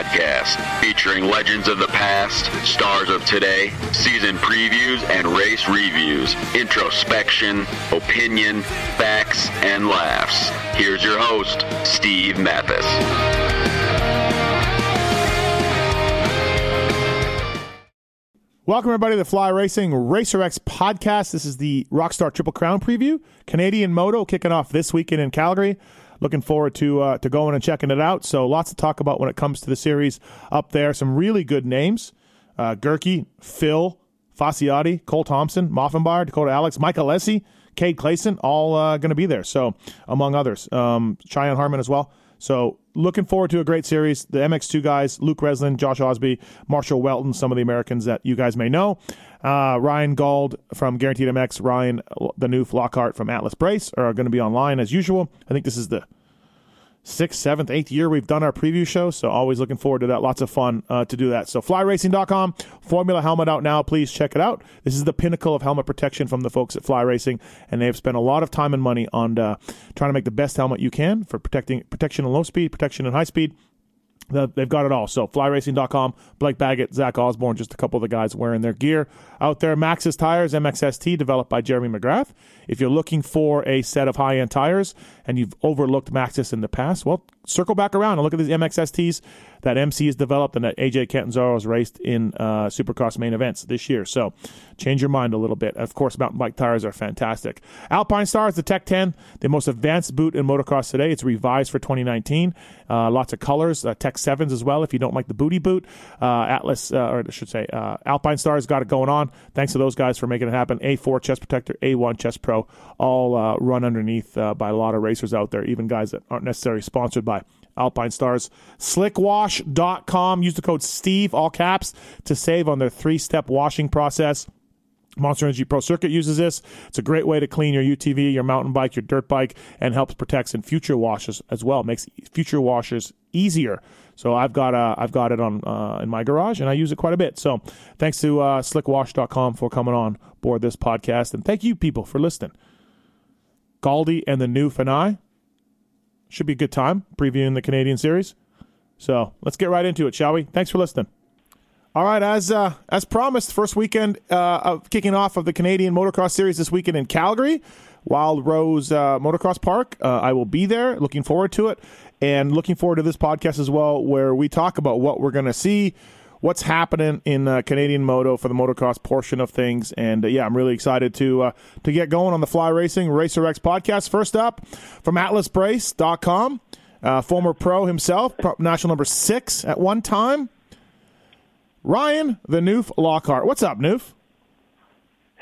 Podcast, featuring legends of the past, stars of today, season previews and race reviews, introspection, opinion, facts, and laughs. Here's your host, Steve Matthes. Welcome, everybody, to the Fly Racing Racer X podcast. This is the Rockstar Triple Crown preview. Canadian Moto kicking off this weekend in Calgary. Looking forward to uh, to going and checking it out. So, lots to talk about when it comes to the series up there. Some really good names uh, Phil, Facciotti, Cole Thompson, Moffenbar, Dakota Alex, Mike Alessi, Cade Clayson, all uh, going to be there. So, among others, um, Cheyenne Harmon as well. So, looking forward to a great series. The MX2 guys, Luke Reslin, Josh Osby, Marshall Welton, some of the Americans that you guys may know. Uh, Ryan Gauld from Guaranteed MX, Ryan the Noof Lockhart from Atlas Brace are going to be online as usual. I think this is the sixth, seventh, eighth year we've done our preview show. So always looking forward to that. Lots of fun uh, to do that. So flyracing.com, Formula helmet out now. Please check it out. This is the pinnacle of helmet protection from the folks at Fly Racing, and they've spent a lot of time and money on uh, trying to make the best helmet you can for protecting protection in low speed, protection in high speed. They've got it all. So flyracing.com, Blake Baggett, Zach Osborne, just a couple of the guys wearing their gear out there. Maxxis Tires, MXST, developed by Jeremy McGrath. If you're looking for a set of high-end tires and you've overlooked Maxxis in the past, well, circle back around and look at these MXSTs that MC has developed and that AJ Catanzaro has raced in uh, Supercross main events this year. So change your mind a little bit. Of course, mountain bike tires are fantastic. Alpine Stars, the Tech 10, the most advanced boot in motocross today. It's revised for 2019. Uh, lots of colors. Uh, Tech 7s as well if you don't like the booty boot. Uh, Atlas, uh, or I should say, uh, Alpine Stars got it going on. Thanks to those guys for making it happen. A4 chest protector, A1 chest pro, all uh, run underneath uh, by a lot of racers out there, even guys that aren't necessarily sponsored by Alpine Stars. Slickwash.com. Use the code STEVE, all caps, to save on their three step washing process. Monster Energy Pro Circuit uses this. It's a great way to clean your UTV, your mountain bike, your dirt bike, and helps protect in future washes as well. Makes future washes easier. So I've got uh, I've got it on uh, in my garage, and I use it quite a bit. So thanks to uh, slickwash.com for coming on board this podcast, and thank you people for listening. Galdi and the new Fanai should be a good time previewing the Canadian series. So let's get right into it, shall we? Thanks for listening. All right, as uh, as promised, first weekend uh, of kicking off of the Canadian Motocross Series this weekend in Calgary, Wild Rose uh, Motocross Park. Uh, I will be there. Looking forward to it, and looking forward to this podcast as well, where we talk about what we're going to see, what's happening in uh, Canadian Moto for the motocross portion of things. And uh, yeah, I'm really excited to uh, to get going on the Fly Racing Racer X podcast. First up from AtlasBrace.com, uh, former pro himself, national number six at one time. Ryan, the Noof Lockhart. What's up, Noof?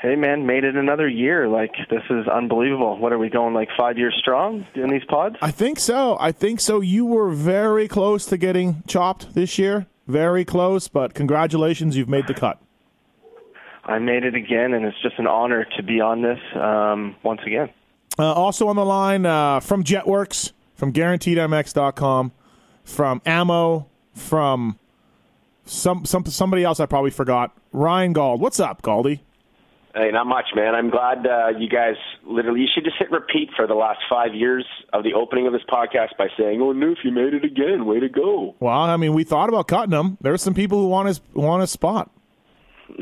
Hey man, made it another year. Like this is unbelievable. What are we going like five years strong doing these pods? I think so. I think so. You were very close to getting chopped this year. Very close, but congratulations, you've made the cut. I made it again, and it's just an honor to be on this um, once again. Uh, also on the line uh, from Jetwerx, from GuaranteedMX.com, from Ammo, from some some somebody else I probably forgot. Ryan Gauld. What's up, Galdi? Hey, not much, man. I'm glad uh, you guys literally. You should just hit repeat for the last five years of the opening of this podcast by saying, "Oh, Noof, you made it again. Way to go!" Well, I mean, we thought about cutting him. There are some people who want his want his spot.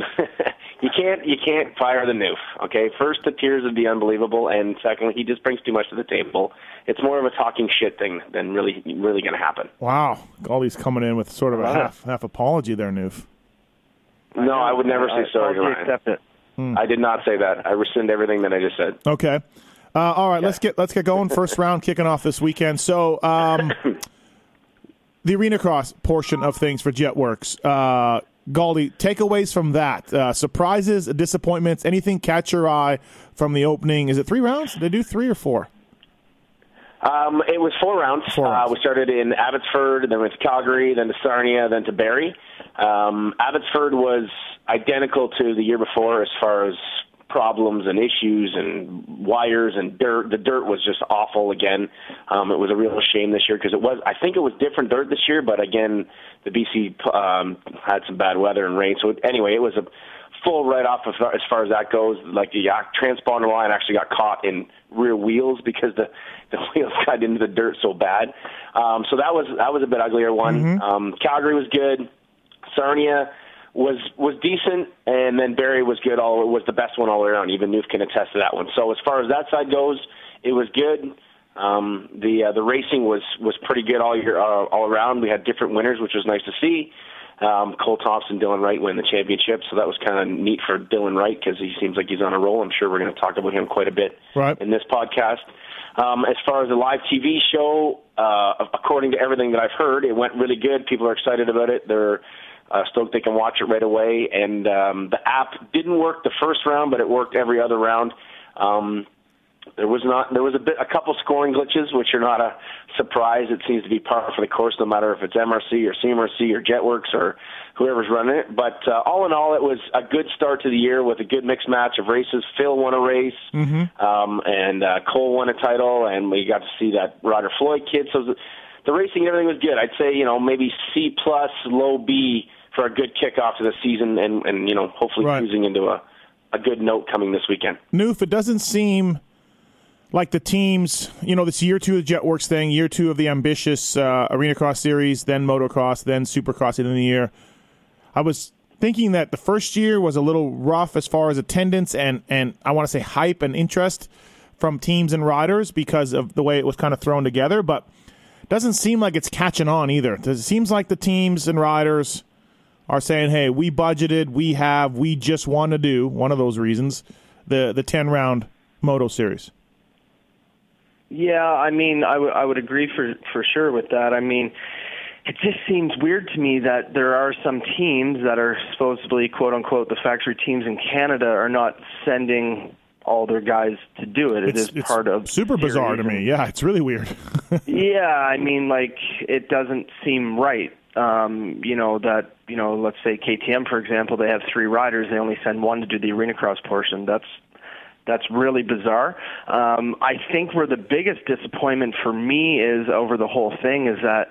you can't you can't fire the Noof. Okay, first the tears would be unbelievable, and secondly, he just brings too much to the table. It's more of a talking shit thing than really really going to happen. Wow, Galdi's coming in with sort of a half half apology there, Noof. No, I would never say sorry to I Ryan. accept it. I did not say that. I rescind everything that I just said. Okay. Uh, all right, let's get let's get going. First round kicking off this weekend. So, um, the arena cross portion of things for Jetwerx. Uh, Galdi, takeaways from that? Uh, surprises, disappointments, anything catch your eye from the opening? Is it three rounds? Did they do three or four? Um, it was four rounds. Four rounds. Uh, we started in Abbotsford, then went to Calgary, then to Sarnia, then to Barrie. Um, Abbotsford was identical to the year before as far as problems and issues and wires and dirt. The dirt was just awful again. Um, it was a real shame this year because it was. I think it was different dirt this year, but again, the BC um, had some bad weather and rain. So anyway, it was a full write off as far, as far as that goes. Like the transponder line actually got caught in rear wheels because the the wheels got into the dirt so bad. Um, so that was that was a bit uglier one. Mm-hmm. Um, Calgary was good. Sarnia was was decent, and then Barrie was good. All was the best one all around. Even Noof can attest to that one. So as far as that side goes, it was good. Um, the uh, the racing was was pretty good all year uh, all around. We had different winners, which was nice to see. Um, Cole Thompson, Dylan Wright win the championship, so that was kind of neat for Dylan Wright because he seems like he's on a roll. I'm sure we're going to talk about him quite a bit Right. in this podcast. Um, as far as the live TV show, uh, according to everything that I've heard, it went really good. People are excited about it. They're uh, stoked they can watch it right away. And um, the app didn't work the first round, but it worked every other round. Um, there was not there was a bit a couple scoring glitches, which are not a surprise. It seems to be par for the course, no matter if it's MRC or CMRC or Jetwerx or whoever's running it. But uh, all in all, it was a good start to the year with a good mixed match of races. Phil won a race, um, and uh, Cole won a title, and we got to see that Ryder Floyd kid. So the, the racing and everything was good. I'd say you know maybe C plus, low B for a good kickoff to the season, and and you know hopefully Right. cruising into a a good note coming this weekend. Noof, it doesn't seem like the teams, you know, this year two of the Jetwerx thing, year two of the ambitious uh, Arena Cross series, then motocross, then supercross in the year. I was thinking that the first year was a little rough as far as attendance and, and I want to say hype and interest from teams and riders because of the way it was kind of thrown together, but it doesn't seem like it's catching on either. It seems like the teams and riders are saying, "Hey, we budgeted, we have, we just want to do one of those reasons the the ten round moto series." Yeah, I mean, I would I would agree for for sure with that. I mean, it just seems weird to me that there are some teams that are supposedly quote unquote the factory teams in Canada are not sending all their guys to do it. It It's, is part of super bizarre to me. Yeah, it's really weird. yeah, I mean, like it doesn't seem right. Um, you know that you know, let's say KTM for example, they have three riders. They only send one to do the arena cross portion. That's that's really bizarre. Um, I think where the biggest disappointment for me is over the whole thing is that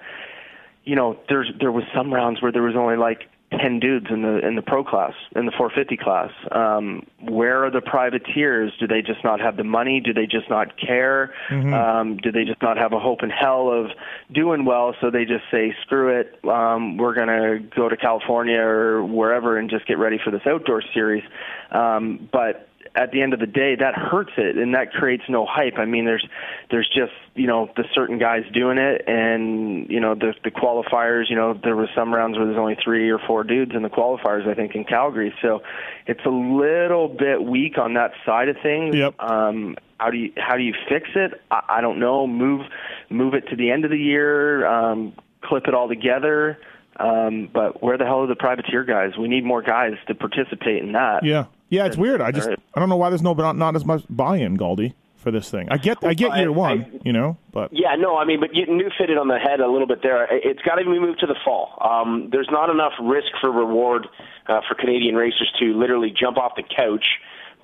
you know there's there was some rounds where there was only like ten dudes in the in the pro class in the 450 class. Um, where are the privateers? Do they just not have the money? Do they just not care? Um, do they just not have a hope in hell of doing well? So they just say screw it. Um, we're gonna go to California or wherever and just get ready for this outdoor series. Um, but at the end of the day, that hurts it, and that creates no hype. I mean, there's there's just you know the certain guys doing it, and you know the the qualifiers. You know, there was some rounds where there's only three or four dudes in the qualifiers. I think in Calgary, so it's a little bit weak on that side of things. Yep. Um, how do you how do you fix it? I, I don't know. Move move it to the end of the year. Um, clip it all together. Um, but where the hell are the privateer guys? We need more guys to participate in that. yeah, yeah, it's weird. I just. I don't know why there's no not, not as much buy-in, Galdi, for this thing. I get I get Well, year I- one, I- you know, but Yeah, no, I mean, but you knew fit it on the head a little bit there. It's got to be moved to the fall. Um, there's not enough risk for reward uh, for Canadian racers to literally jump off the couch.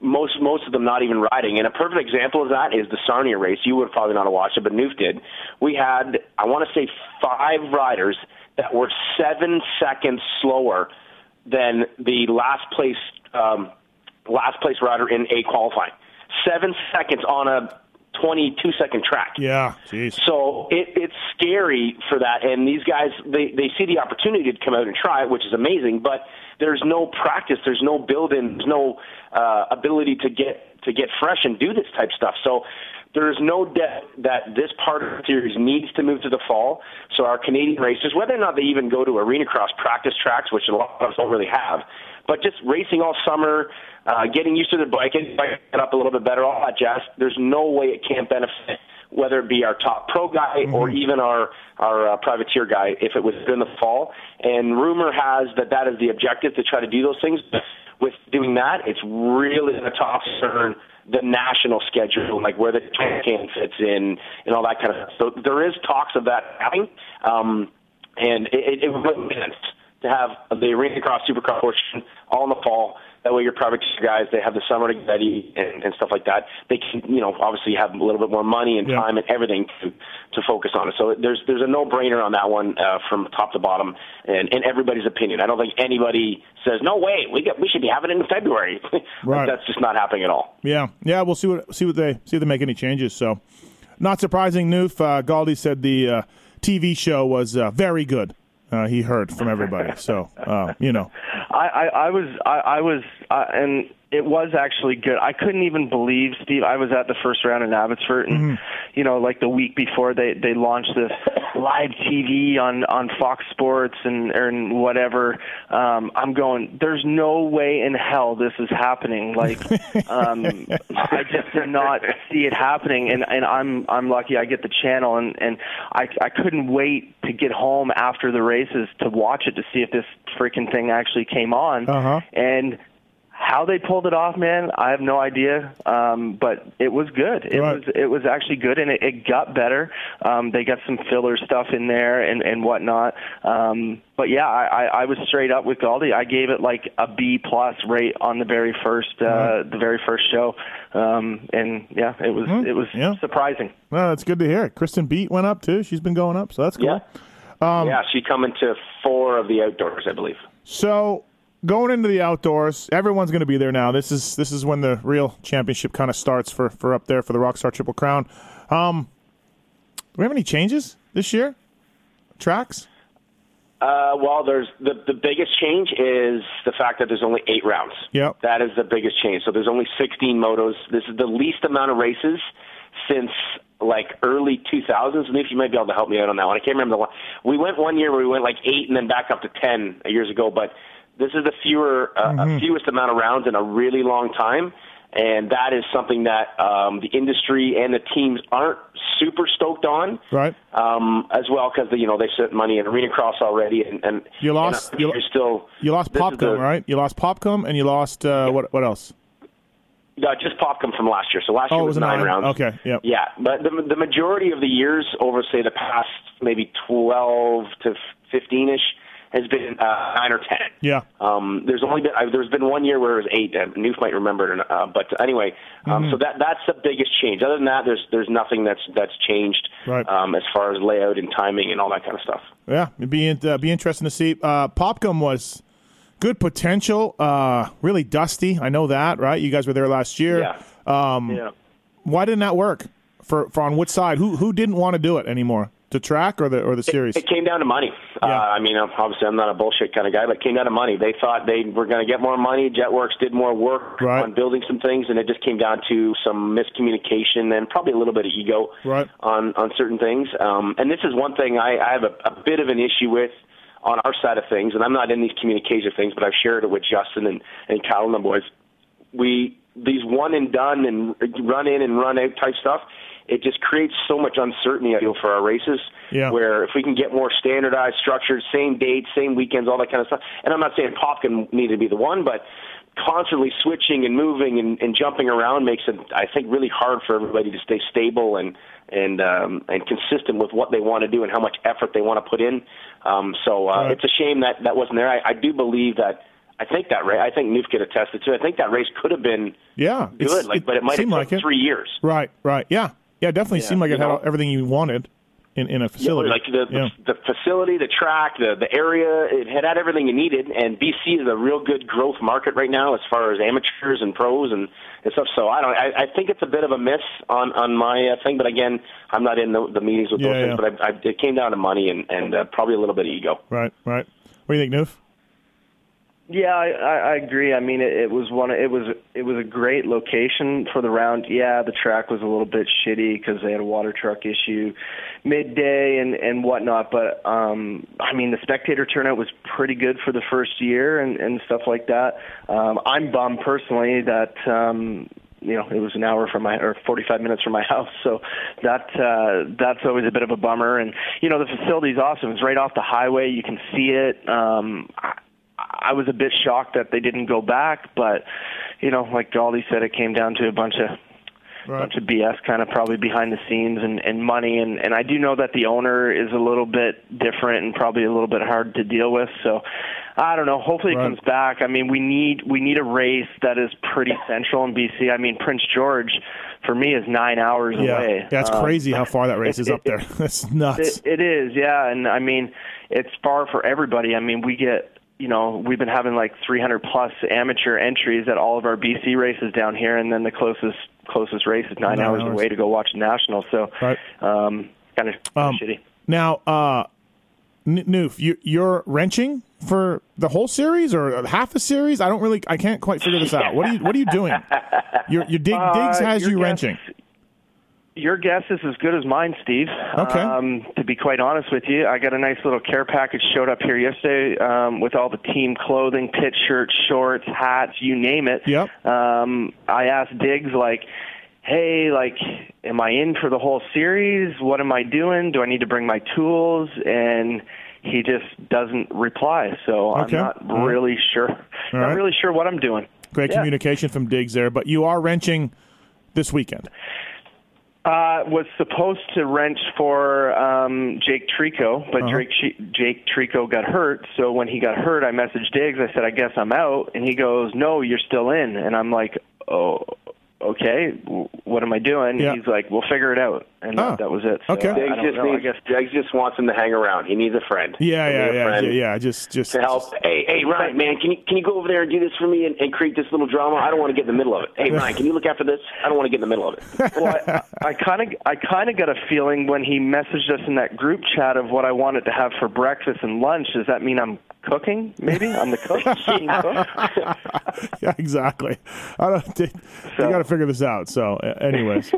Most most of them not even riding. And a perfect example of that is the Sarnia race. You would probably not have watched it, but Noof did. We had, I want to say, five riders that were seven seconds slower than the last place um, last place rider in a qualifying. Seven seconds on a 22 second track. yeah, jeez. So it, it's scary for that, and these guys they they see the opportunity to come out and try it, which is amazing. But there's no practice, there's no build-in, there's no uh, ability to get to get fresh and do this type stuff. So there is no doubt that this part of the series needs to move to the fall. So our Canadian racers, whether or not they even go to arena cross practice tracks, which a lot of us don't really have, but just racing all summer, uh, getting used to the bike, getting it up a little bit better, all that jazz. There's no way it can't benefit whether it be our top pro guy or even our our uh, privateer guy if it was in the fall. And rumor has that that is the objective to try to do those things. But with doing that, it's really going to toss turn the national schedule, like where the can fits in and all that kind of stuff. So there is talks of that happening, um, and it, it, it would make sense to have the arena cross supercross portion all in the fall that way, your private guys they have the summer to get ready and, and stuff like that. They can, you know, obviously have a little bit more money and Yeah. time and everything to to focus on it. So there's there's a no brainer on that one uh, from top to bottom, and in everybody's opinion. I don't think anybody says no way we get we should be having it in February. Right. That's just not happening at all. Yeah, yeah. We'll see what see what they see if they make any changes. So, not surprising. Noof uh, Galdi said the uh, TV show was uh, very good. Uh, he heard from everybody. So, uh, you know, I, I, I was, I, I was, uh, and it was actually good. I couldn't even believe, Steve. I was at the first round in Abbotsford, and you know, like the week before they they launched this live TV on on Fox Sports and and whatever. Um, I'm going. There's no way in hell this is happening. Like, um, I just did not see it happening, and and I'm I'm lucky I get the channel, and and I I couldn't wait to get home after the races to watch it to see if this freaking thing actually came on, Uh-huh. and. How they pulled it off, man, I have no idea. Um, but it was good. It Right. was it was actually good, and it, it got better. Um, they got some filler stuff in there and and whatnot. Um, but yeah, I, I, I was straight up with Galdi. I gave it like a B plus rate on the very first uh, the very first show, um, and yeah, it was it was yeah. surprising. well, that's good to hear. Kristen Beat went up too. She's been going up, so that's cool. Yeah. Um, yeah, she coming to four of the outdoors, I believe. So going into the outdoors, everyone's going to be there now. This is this is when the real championship kind of starts for for up there for the Rockstar Triple Crown. Um, do we have any changes this year? Tracks? Uh, well, there's the the biggest change is the fact that there's only eight rounds. Yep. That is the biggest change. So there's only 16 motos. This is the least amount of races since like early 2000s. And if you might be able to help me out on that one, I can't remember the one. We went one year where we went like eight and then back up to 10 years ago. But this is the fewer uh, uh fewest amount of rounds in a really long time. And that is something that um, the industry and the teams aren't super stoked on Right. um, as well because you know they spent money in arena cross already, and, and You lost- And you- you're still You lost Popkum, the- right? You lost Popkum, and you lost uh, what? What else? No, just Popkum from last year. So last Oh, year it was, was nine nine? rounds. Okay, yep. Yeah, but the the majority of the years over say the past maybe twelve to fifteen ish has been uh, nine or ten. Yeah. Um, there's only been uh, there's been one year where it was eight. Uh, Noof might remember it, uh, but anyway, um, Mm-hmm. so that that's the biggest change. Other than that, there's there's nothing that's that's changed Right. um, as far as layout and timing and all that kind of stuff. Yeah, it'd be uh, be interesting to see. Uh, Popkum was good potential. Uh, really dusty. I know that, right? You guys were there last year. Yeah. Um, yeah. Why didn't that work? For for on which side? Who who didn't want to do it anymore? The track or the or the series? It came down to money. Uh, I mean, obviously, I'm not a bullshit kind of guy, but it came down to money. They thought they were going to get more money. Jetwerx did more work Right. on building some things, and it just came down to some miscommunication and probably a little bit of ego Right. on on certain things. Um, and this is one thing I, I have a, a bit of an issue with on our side of things, and I'm not in these communication things, but I've shared it with Justin and and Kyle and the boys. We these one and done and run in and run out type stuff. It just creates so much uncertainty I feel for our races. Yeah. Where if we can get more standardized, structured, same dates, same weekends, all that kind of stuff. And I'm not saying Popkum need to be the one, but constantly switching and moving and, and jumping around makes it, I think, really hard for everybody to stay stable and and um, and consistent with what they want to do and how much effort they want to put in. Um, so uh, Right. it's a shame that that wasn't there. I, I do believe that. I think that race. I think Noof could attest it too. I think that race could have been yeah, good, like, but it might have took like it. three years. Right, right. Yeah, yeah. it Definitely Yeah, seemed like it had know. everything you wanted in in a facility. like the, yeah. the the facility, the track, the the area, it had had everything you needed. And BC is a real good growth market right now as far as amateurs and pros and, and stuff. So I don't. I, I think it's a bit of a miss on on my uh, thing. But again, I'm not in the, the meetings with Yeah, those yeah. things. But I, I, it came down to money and and uh, probably a little bit of ego. Right, right. What do you think, Noof? Yeah, I, I agree. I mean, it, it was one. It was it was a great location for the round. Yeah, the track was a little bit shitty because they had a water truck issue midday and and whatnot. But um, I mean, the spectator turnout was pretty good for the first year and and stuff like that. Um, I'm bummed personally that um, you know it was an hour from my or 45 minutes from my house so that uh that's always a bit of a bummer and you know the facility's awesome it's right off the highway you can see it um I, was a bit shocked that they didn't go back but you know like Galdi said it came down to a bunch of Right. bunch of BS kind of probably behind the scenes and, and money and, and I do know that the owner is a little bit different and probably a little bit hard to deal with so I don't know hopefully Right. it comes back I mean we need we need a race that is pretty central in BC I mean Prince George for me is 9 hours Yeah, away yeah, it's Um, crazy how far that race it- is up it- there. That's nuts. it, it is, yeah, and I mean, it's far for everybody. I mean, we get, you know, we've been having like 300 plus amateur entries at all of our BC races down here, and then the closest closest race is nine, Nine hours, hours. away to go watch the national. So, Right. um, kind of Um, shitty. Now, uh, Noof, you, you're wrenching for the whole series or half the series? I don't really, I can't quite figure this out. What are you, what are you doing? Your, your dig, Uh, has your you guess- wrenching. Your guess is as good as mine, Steve. Okay. Um, to be quite honest with you, I got a nice little care package showed up here yesterday um, with all the team clothing, pit shirts, shorts, hats, you name it. Yep. Um, I asked Diggs like, "Hey, like, am I in for the whole series? What am I doing? Do I need to bring my tools?" And he just doesn't reply. So Okay. I'm not All right. really sure. not right. really sure what I'm doing. Great Yeah. communication from Diggs there, but you are wrenching this weekend. Uh, was supposed to wrench for um, Jake Trico, but Uh-huh. Jake Jake Trico got hurt. So when he got hurt, I messaged Diggs. I said, "I guess I'm out," and he goes, "No, you're still in." And I'm like, "Oh, okay. w- What am I doing?" Yeah. He's like, "We'll figure it out," and Oh. that, that was it. So Okay. I Diggs just know. I needs. guess Diggs just wants him to hang around. He needs a friend. Yeah, yeah, yeah, friend yeah, yeah. Just, just To help. Hey, hey, Ryan, man, can you can you go over there and do this for me and, and create this little drama? I don't want to get in the middle of it. Hey, Ryan, can you look after this? I don't want to get in the middle of it. well, I kind of, I kind of got a feeling when he messaged us in that group chat of what I wanted to have for breakfast and lunch. Does that mean I'm cooking? Maybe I'm the cook. Cook? yeah, exactly. I don't. You So- got to figure this out. So, uh, anyways,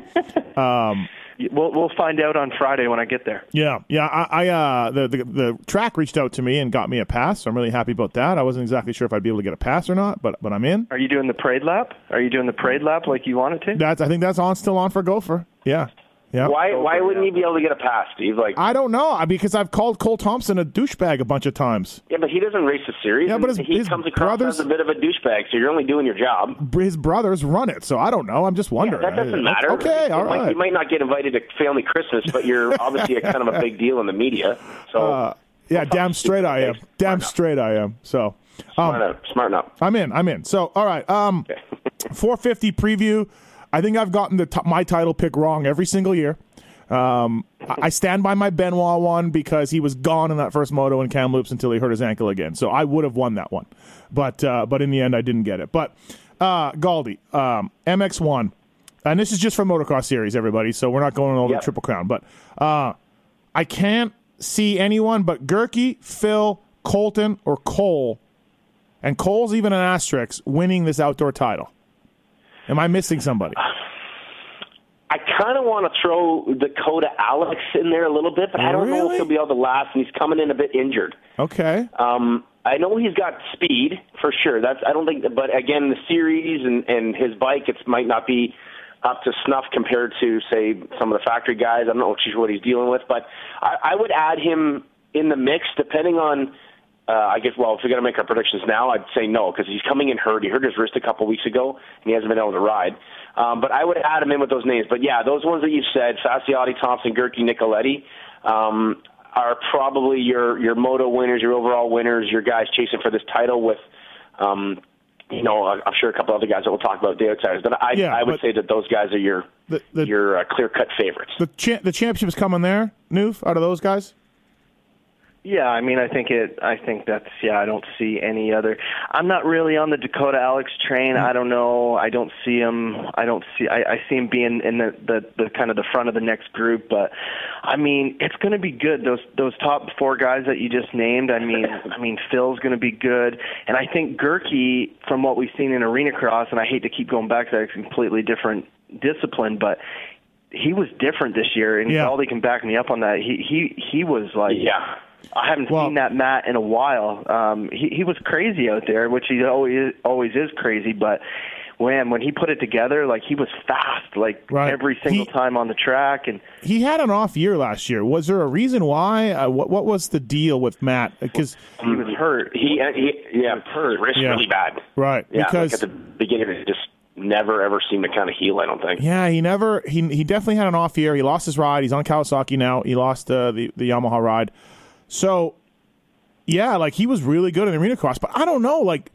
We'll we'll find out on Friday when I get there. yeah, yeah. I, I uh, the, the the track reached out to me and got me a pass. So I'm really happy about that. I wasn't exactly sure if I'd be able to get a pass or not, but but I'm in. Are you doing the parade lap? Are you doing the parade lap like you wanted to? That's I think that's on still on for Gopher. Yeah, yeah. Why why wouldn't he be able to get a pass, Steve? Like, I don't know I- because I've called Cole Thompson a douchebag a bunch of times. yeah, but he doesn't race the series. Yeah, but and his- he his comes across brothers- as a bit of a douchebag. So you're only doing your job. His brothers run it, so I don't know. I'm just wondering. That doesn't matter. Okay, It all might- you might not get invited to family Christmas, but you're obviously a kind of a big deal in the media. So Uh, yeah, damn straight I am. Damn straight I am. So, smart um, enough. Smart enough. I'm in. I'm in. So, all right. Um, 450 preview. I think I've gotten the t- my title pick wrong every single year. Um, I stand by my Benoit one because he was gone in that first moto in Kamloops until he hurt his ankle again. So I would have won that one, but uh, but in the end I didn't get it. But uh, Galdi, um, MX1, and this is just for motocross series, everybody. So we're not going over Yep. the triple crown, but uh, I can't see anyone but Goerke, Phil, Colton, or Cole, and Cole's even an asterisk winning this outdoor title. Am I missing somebody? I kind of want to throw Dakota Alex in there a little bit, but I don't know if he'll be able to last, and he's coming in a bit injured. Okay. Um, I know he's got speed for sure. That's I don't think, but again, the series and and his bike, it might not be up to snuff compared to say some of the factory guys. I don't know what he's dealing with, but I, I would add him in the mix depending on. Uh, I guess. Well, if we're going to make our predictions now, I'd say no because he's coming in hurt. He hurt his wrist a couple weeks ago, and he hasn't been able to ride. Um, but I would add him in with those names. But yeah, those ones that you said, Facciotti, Thompson, Goerke, Nicoletti, um, are probably your your moto winners, your overall winners, your guys chasing for this title. With, um, you know, I'm sure a couple other guys that we'll talk about day outsiders. But I Yeah, I would say that those guys are your The- the- your uh, clear cut favorites. The cha- the championship's coming there, Noof, out of those guys? Yeah, I mean, I think it. I think that's. Yeah, I don't see any other. I'm not really on the Dakota Alex train. Mm-hmm. I don't know. I don't see him. I don't see. I, I see him being in the, the the kind of the front of the next group. But I mean, it's going to be good. Those those top four guys that you just named. I mean, I mean, Phil's going to be good, and I think Goerke, from what we've seen in arena cross, and I hate to keep going back to that completely different discipline, but he was different this year, and Yeah. Galdi can back me up on that. He he he was like Yeah. I haven't Well- seen that Matt in a while. Um, he he was crazy out there, which he always always is crazy. But when when he put it together, like he was fast, like Right. every single He- time on the track, and He had an off year last year. Was there a reason why? Uh, what what was the deal with Matt? Because he was hurt. He, uh, he yeah, hurt wrist Yeah. really bad. right Yeah, because like at the beginning, it just never ever seemed to kind of heal. I don't think. Yeah, he never he he definitely had an off year. He lost his ride. He's on Kawasaki now. He lost uh, the the Yamaha ride. So yeah, like he was really good in arena cross, but I don't know, like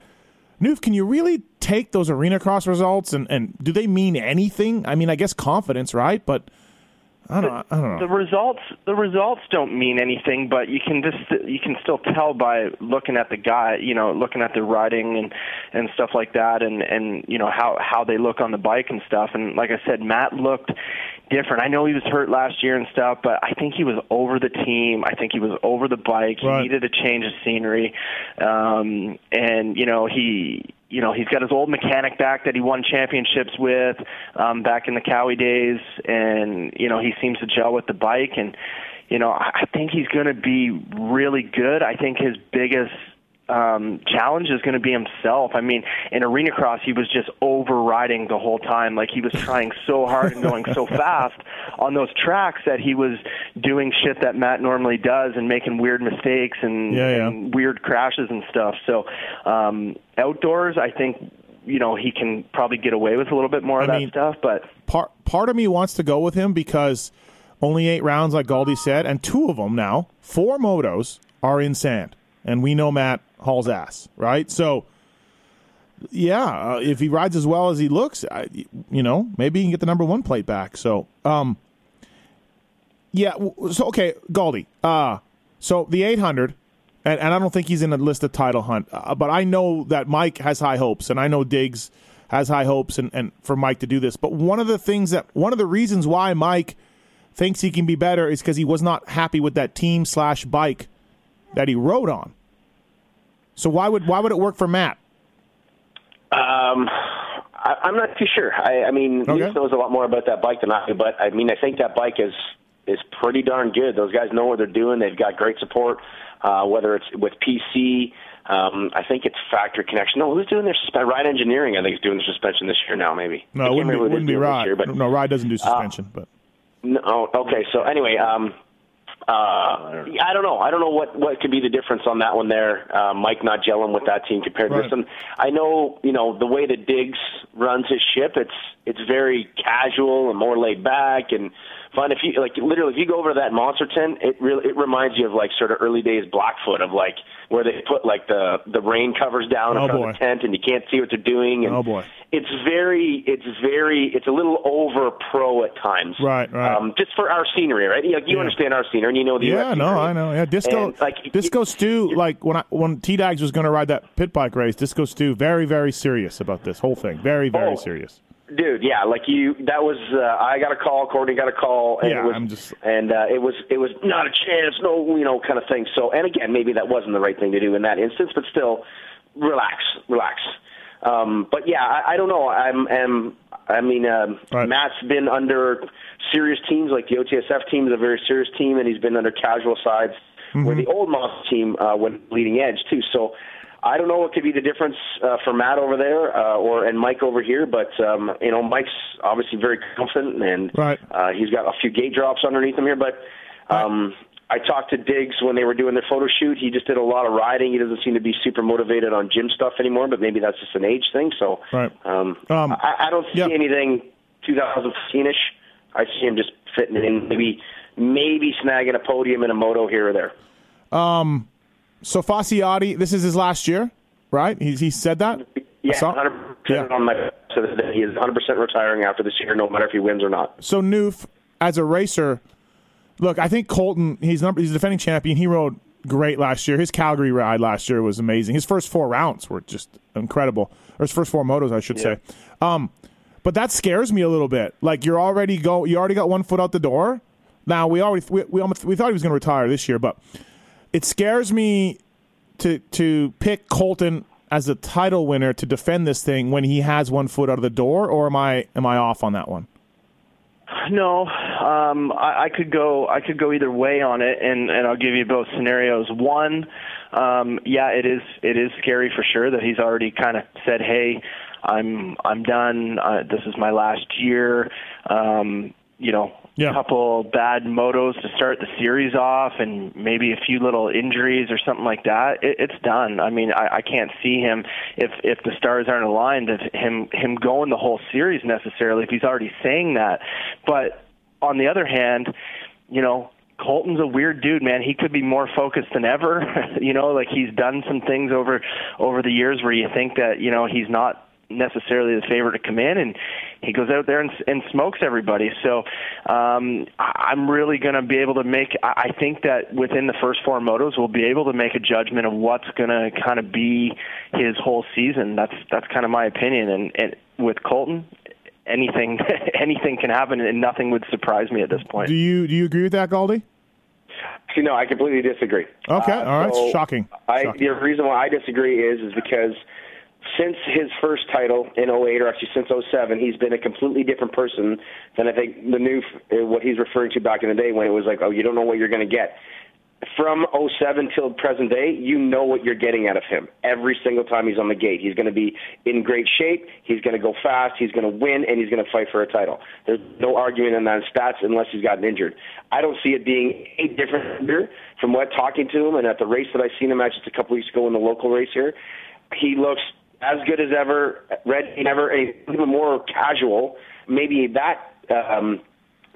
Noof, can you really take those arena cross results and and do they mean anything? I mean, I guess confidence, right? But I don't I don't know. the results the results don't mean anything but you can just you can still tell by looking at the guy you know looking at the riding and and stuff like that and and you know how how they look on the bike and stuff and like i said matt looked different. I know he was hurt last year and stuff but i think he was over the team. I think he was over the bike. Right. he needed a change of scenery. Um and you know he you know, he's got his old mechanic back that he won championships with um, back in the Cowie days, and you know he seems to gel with the bike, and you know I I think he's going to be really good. I think his biggest um, challenge is going to be himself. I mean, in arena cross, he was just overriding the whole time. Like he was trying so hard and going so fast on those tracks that he was doing shit that Matt normally does and making weird mistakes and, Yeah, yeah. and weird crashes and stuff. So um, outdoors, I think you know he can probably get away with a little bit more of I that mean- stuff. But part part of me wants to go with him because only eight rounds, like Galdi said, and two of them now, four motos are in sand, and we know Matt hauls ass, right? So, yeah, uh, if he rides as well as he looks, I, you know, maybe he can get the number one plate back. So, um, yeah, so okay, Galdi, uh, so the eight hundred. And, and I don't think he's in a list of title hunt, uh, but I know that Mike has high hopes, and I know Diggs has high hopes, and, and for Mike to do this. But one of the things that one of the reasons why Mike thinks he can be better is because he was not happy with that team slash bike that he rode on. So why would why would it work for Matt? Um, I, I'm not too sure. I, I mean, Okay. he knows a lot more about that bike than I do, but I mean, I think that bike is is pretty darn good. Those guys know what they're doing. They've got great support, uh, whether it's with PC. Um, I think it's Factory Connection. No, who's doing their suspension? Ride Engineering, I think, is doing the suspension this year now. Maybe No, it wouldn't be, wouldn't be Ride. year, but no, Ride doesn't do suspension, but no, okay. So anyway, um, uh, I don't know. I don't know what what could be the difference on that one there. Uh, Mike not gelling with that team compared to this one. I know, you know, the way that Diggs runs his ship. It's it's very casual and more laid back and fun. If you like, literally, if you go over to that monster tent, it really it reminds you of like sort of early days Blackfoot of like where they put like the the rain covers down Oh, in front boy. of the tent and you can't see what they're doing. And Oh, boy. it's very it's very it's a little over pro at times. Right, right. Um, just for our scenery, right? You, you Yeah. understand our scenery, and you know the yeah, no. I know. Yeah, Disco And, like, Disco y- Stu, like when I when T Dags was going to ride that pit bike race, Disco Stu very very serious about this whole thing. Very very Oh. serious. Dude. Yeah, like you. That was. Uh, I got a call. Courtney got a call. And Yeah, it was, I'm just- And uh, it was. It was not a chance. No, you know, kind of thing. So, and again, maybe that wasn't the right thing to do in that instance, but still, relax, relax. Um, but yeah, I, I don't know. I'm. am I mean, um, Right. Matt's been under serious teams, like the OTSF team is a very serious team, and he's been under casual sides, where Mm-hmm. the old Moss team uh, went leading edge too. So. I don't know what could be the difference uh, for Matt over there uh, or and Mike over here, but um, you know Mike's obviously very confident and Right. uh, he's got a few gate drops underneath him here. But um, I talked to Diggs when they were doing their photo shoot. He just did a lot of riding. He doesn't seem to be super motivated on gym stuff anymore, but maybe that's just an age thing. So Right. um, Um, I, I don't see yeah. anything 2015ish. I see him just fitting in, maybe maybe snagging a podium in a moto here or there. So Facciotti, this is his last year, right? He he said that. Yeah, 100% Yeah. on my so that he is 100% retiring after this year, no matter if he wins or not. So Noof, as a racer, look, I think Colton, he's number, he's a defending champion. He rode great last year. His Calgary ride last year was amazing. His first four rounds were just incredible, or his first four motos, I should Yeah. say. Um, but that scares me a little bit. Like you're already go, you already got one foot out the door. Now we already we we, almost, we thought he was going to retire this year, but it scares me to to pick Colton as a title winner to defend this thing when he has one foot out of the door, or am I am I off on that one? No, um, I, I could go. I could go either way on it, and and I'll give you both scenarios. One, um, yeah, it is it is scary for sure that he's already kind of said, "Hey, I'm I'm done. Uh, this is my last year." Um, you know, Yeah. couple bad motos to start the series off, and maybe a few little injuries or something like that. It, it's done. I mean, I, I can't see him if if the stars aren't aligned, of him him going the whole series necessarily. If he's already saying that, but on the other hand, you know. Colton's a weird dude, man. He could be more focused than ever. you know, like he's done some things over over the years where you think that you know he's not necessarily the favorite to come in, and he goes out there and, and smokes everybody. So um, I- I'm really going to be able to make. I I think that within the first four motos, we'll be able to make a judgment of what's going to kind of be his whole season. That's that's kind of my opinion. And, and with Colton, anything anything can happen, and nothing would surprise me at this point. Do you do you agree with that, Galdi? See, no, I completely disagree. Okay, Uh, all right, so shocking. I, Shocking. The reason why I disagree is is because since his first title in 08, or actually since 07, he's been a completely different person than I think the new what he's referring to back in the day when it was like, oh, you don't know what you're going to get. From 07 till present day, you know what you're getting out of him. Every single time he's on the gate, he's going to be in great shape. He's going to go fast. He's going to win, and he's going to fight for a title. There's no arguing in that stats unless he's gotten injured. I don't see it being any different from what talking to him and at the race that I seen him at just a couple weeks ago in the local race here. He looks as good as ever, red never, even more casual. Maybe that um,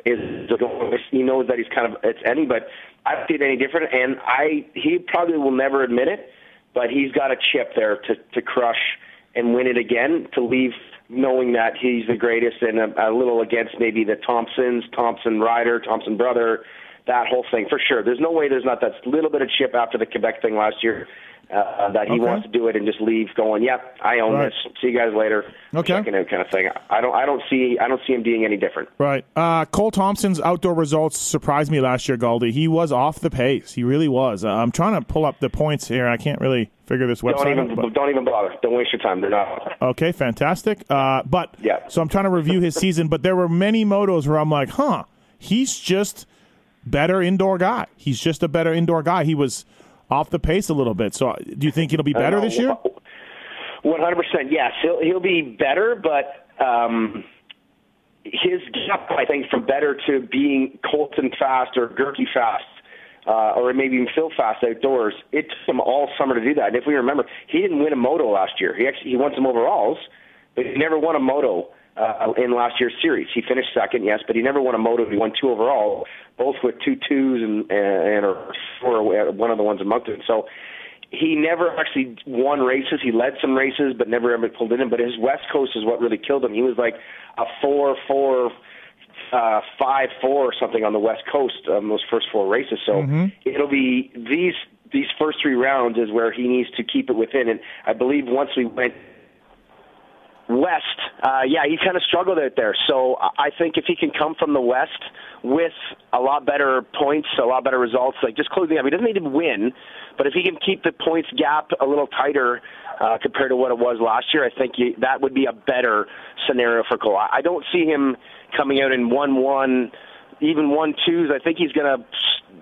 is he knows that he's kind of it's any, but I don't see it any different. And I he probably will never admit it, but he's got a chip there to to crush and win it again to leave knowing that he's the greatest and a, a little against maybe the Thompsons, Thompson Ryder, Thompson brother, that whole thing for sure. There's no way there's not that little bit of chip after the Quebec thing last year. Uh, that he Okay. wants to do it and just leave going, yep, I own Right. this. See you guys later. Okay. Kind of thing. I don't, I don't see, I don't see him being any different. Right. Uh, Cole Thompson's outdoor results surprised me last year, Galdi. He was off the pace. He really was. Uh, I'm trying to pull up the points here. I can't really figure this website Don't even, out. don't even bother. Don't waste your time. They're not. Okay, fantastic. Uh, but Yeah. so I'm trying to review his season, but there were many motos where I'm like, huh, he's just better indoor guy. He's just a better indoor guy. He was off the pace a little bit. So uh, do you think it'll be better this year? One hundred percent. Yes, he'll he'll be better, but um, his gap, I think, from better to being Colton fast or Goerke fast, uh, or maybe even Phil fast outdoors. It took him all summer to do that. And if we remember, he didn't win a moto last year. He actually he won some overalls, but he never won a moto. Uh, in last year's series, he finished second, yes, but he never won a moto. He won two overall, both with two twos and and or one of the ones in Moncton. So he never actually won races. He led some races, but never ever pulled in. But his West Coast is what really killed him. He was like a four, four, uh, five, four or something on the West Coast um, those first four races. So it'll be these these first three rounds is where he needs to keep it within. And I believe once we went West, uh, yeah, he kind of struggled out there. So I think if he can come from the West with a lot better points, a lot better results, like just closing up, he doesn't need to win, but if he can keep the points gap a little tighter uh, compared to what it was last year, I think you, that would be a better scenario for Cole. I don't see him coming out in one-one, even one-twos. I think he's going to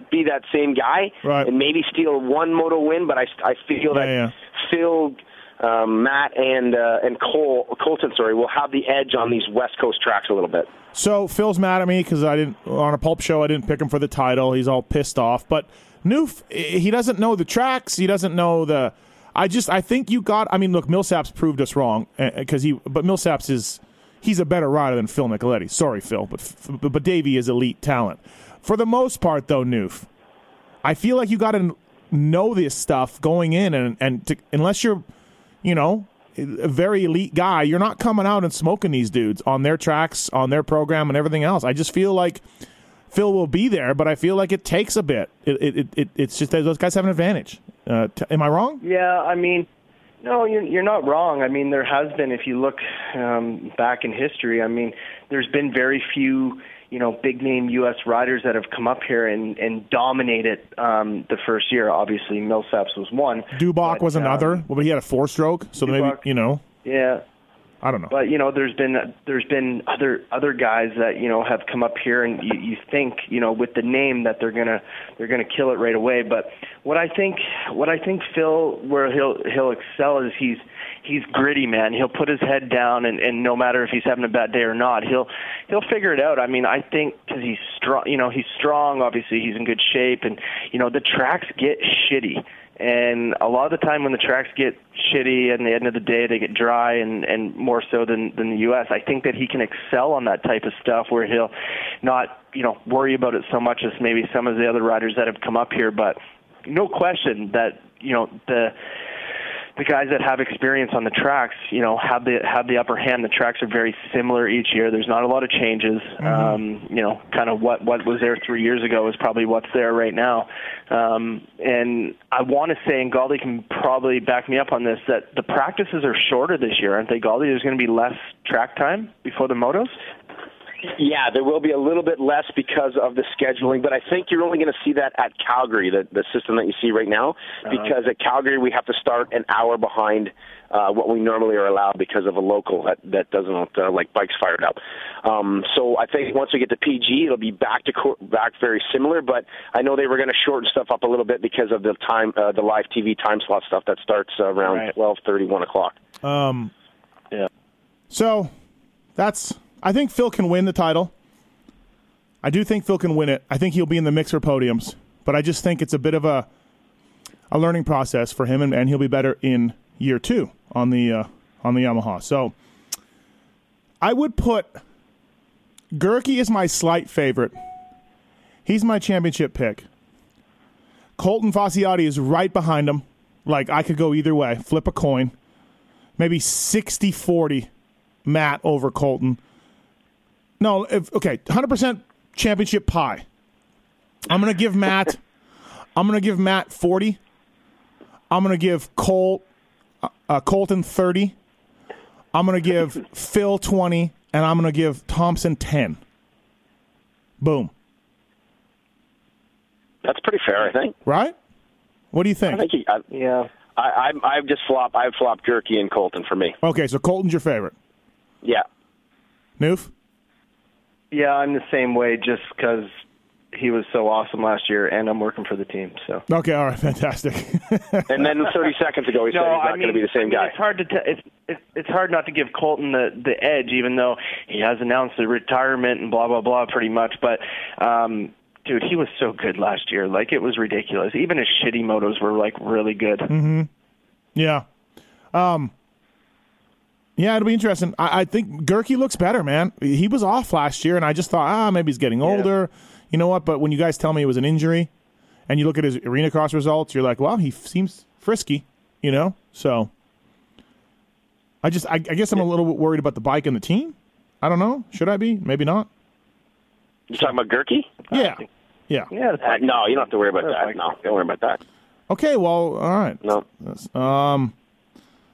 be that same guy Right. and maybe steal one moto win, but I, I feel that Yeah, yeah. Phil um, Matt and uh, and Cole Colton, sorry, will have the edge on these West Coast tracks a little bit. So Phil's mad at me because I didn't on a pulp show. I didn't pick him for the title. He's all pissed off. But Noof, he doesn't know the tracks. He doesn't know the. I just I think you got. I mean, look, Millsaps proved us wrong because he. But Millsaps is he's a better rider than Phil Nicoletti. Sorry, Phil, but but, but Davi is elite talent. For the most part, though, Noof, I feel like you got to know this stuff going in, and and to, unless you're, you know, a very elite guy, you're not coming out and smoking these dudes on their tracks, on their program, and everything else. I just feel like Phil will be there, but I feel like it takes a bit. It, it, it it's just that those guys have an advantage. Uh, t- am I wrong? Yeah, I mean, no, you're you're not wrong. I mean, there has been, if you look um, back in history, I mean, there's been very few, you know, big name U.S. riders that have come up here and and dominated um, the first year. Obviously, Millsaps was one. Dubach but, was another, um, well, but he had a four stroke, so maybe you know, yeah, I don't know. but you know, there's been there's been other other guys that you know have come up here, and you, you think you know with the name that they're gonna they're gonna kill it right away. But what I think what I think Phil where he'll he'll excel is he's he's gritty, man. He'll put his head down, and and no matter if he's having a bad day or not, he'll he'll figure it out. I mean, I think because he's strong, you know, he's strong. Obviously, he's in good shape, and you know the tracks get shitty. And a lot of the time when the tracks get shitty, and the end of the day they get dry, and and more so than than the U.S. I think that he can excel on that type of stuff where he'll not you know worry about it so much as maybe some of the other riders that have come up here. But no question that you know the the guys that have experience on the tracks, you know, have the have the upper hand. The tracks are very similar each year. There's not a lot of changes. Um, you know, kind of what what was there three years ago is probably what's there right now. Um, and I want to say, and Galdi can probably back me up on this, that the practices are shorter this year, aren't they, Galdi? There's going to be less track time before the motos. Yeah, there will be a little bit less because of the scheduling, but I think you're only going to see that at Calgary, the, the system that you see right now, because at Calgary we have to start an hour behind uh, what we normally are allowed because of a local that, that doesn't uh, like bikes fired up. Um, so I think once we get to PG, it'll be back to co- back very similar, but I know they were going to shorten stuff up a little bit because of the time, uh, the live TV time slot stuff that starts uh, around Right. twelve thirty, one o'clock. Um, yeah. So that's. I think Phil can win the title. I do think Phil can win it. I think he'll be in the mix for podiums, but I just think it's a bit of a a learning process for him, and, and he'll be better in year two on the uh, on the Yamaha. So I would put Goerke is my slight favorite. He's my championship pick. Colton Facciotti is right behind him. Like I could go either way, flip a coin. Maybe 60-40 Matt over Colton. No, if, okay, 100% championship pie. I'm going to give Matt I'm going to give Matt 40. I'm going to give Cole uh, uh, Colton 30. I'm going to give Phil 20 and I'm going to give Thompson 10. Boom. That's pretty fair, I think. Right? What do you think? I think he, I, Yeah. I, I, I've just flopped. I've flopped Goerke and Colton for me. Okay, so Colton's your favorite. Yeah. Noof? Yeah, I'm the same way just because he was so awesome last year, and I'm working for the team. So Okay, all right, fantastic. And then 30 seconds ago, he said he's not I going to be the same guy. It's hard to t- it's, it's it's hard not to give Colton the the edge, even though he has announced the retirement and blah blah blah, pretty much. But um, dude, he was so good last year. Like it was ridiculous. Even his shitty motos were like really good. Mm-hmm. yeah. Um Yeah, it'll be interesting. I, I think Goerke looks better, man. He was off last year and I just thought, ah, maybe he's getting older. You know what? But when you guys tell me it was an injury and you look at his arena cross results, you're like, well, he f- seems frisky, you know? So I just I, I guess I'm a little bit worried about the bike and the team. I don't know. Should I be? Maybe not. You talking about Goerke? Yeah. Yeah. Yeah, Uh, no, you don't have to worry about that. like- No, don't worry about that. Okay, well, all right. No, Um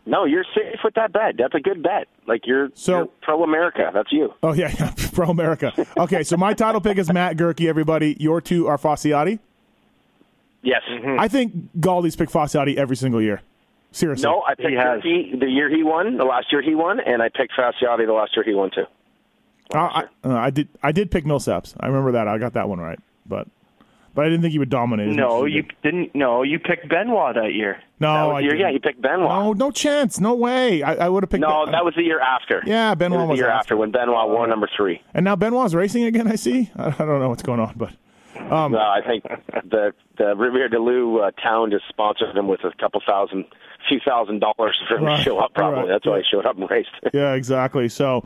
no, you're safe with that bet. That's a good bet. Like you're, So- you're pro America. That's you. Oh yeah, yeah, pro America. Okay, so my title pick is Matt Goerke. Everybody, your two are Facciotti. Yes. I think Galdi's pick Facciotti every single year. Seriously. No, I picked He has. Goerke the year he won, the last year he won, and I picked Facciotti the last year he won too. I, I, uh, I did. I did pick Millsaps. I remember that. I got that one right, but but I didn't think he would dominate. No, you did. didn't. No, you picked Benoit that year. No, That was year, yeah, he picked Benoit. No, no chance. No way. I, I would have picked. No, Ben- that was the year after. Yeah, It Benoit was the year after. after when Benoit wore number three. And now Benoit's racing again. I see. I, I don't know what's going on, but um, No, I think the the Rivière-du-Loup uh, town just sponsored him with a couple thousand, few thousand dollars for him Right, to show up. Probably right, that's why he showed up and raced. yeah, exactly. So,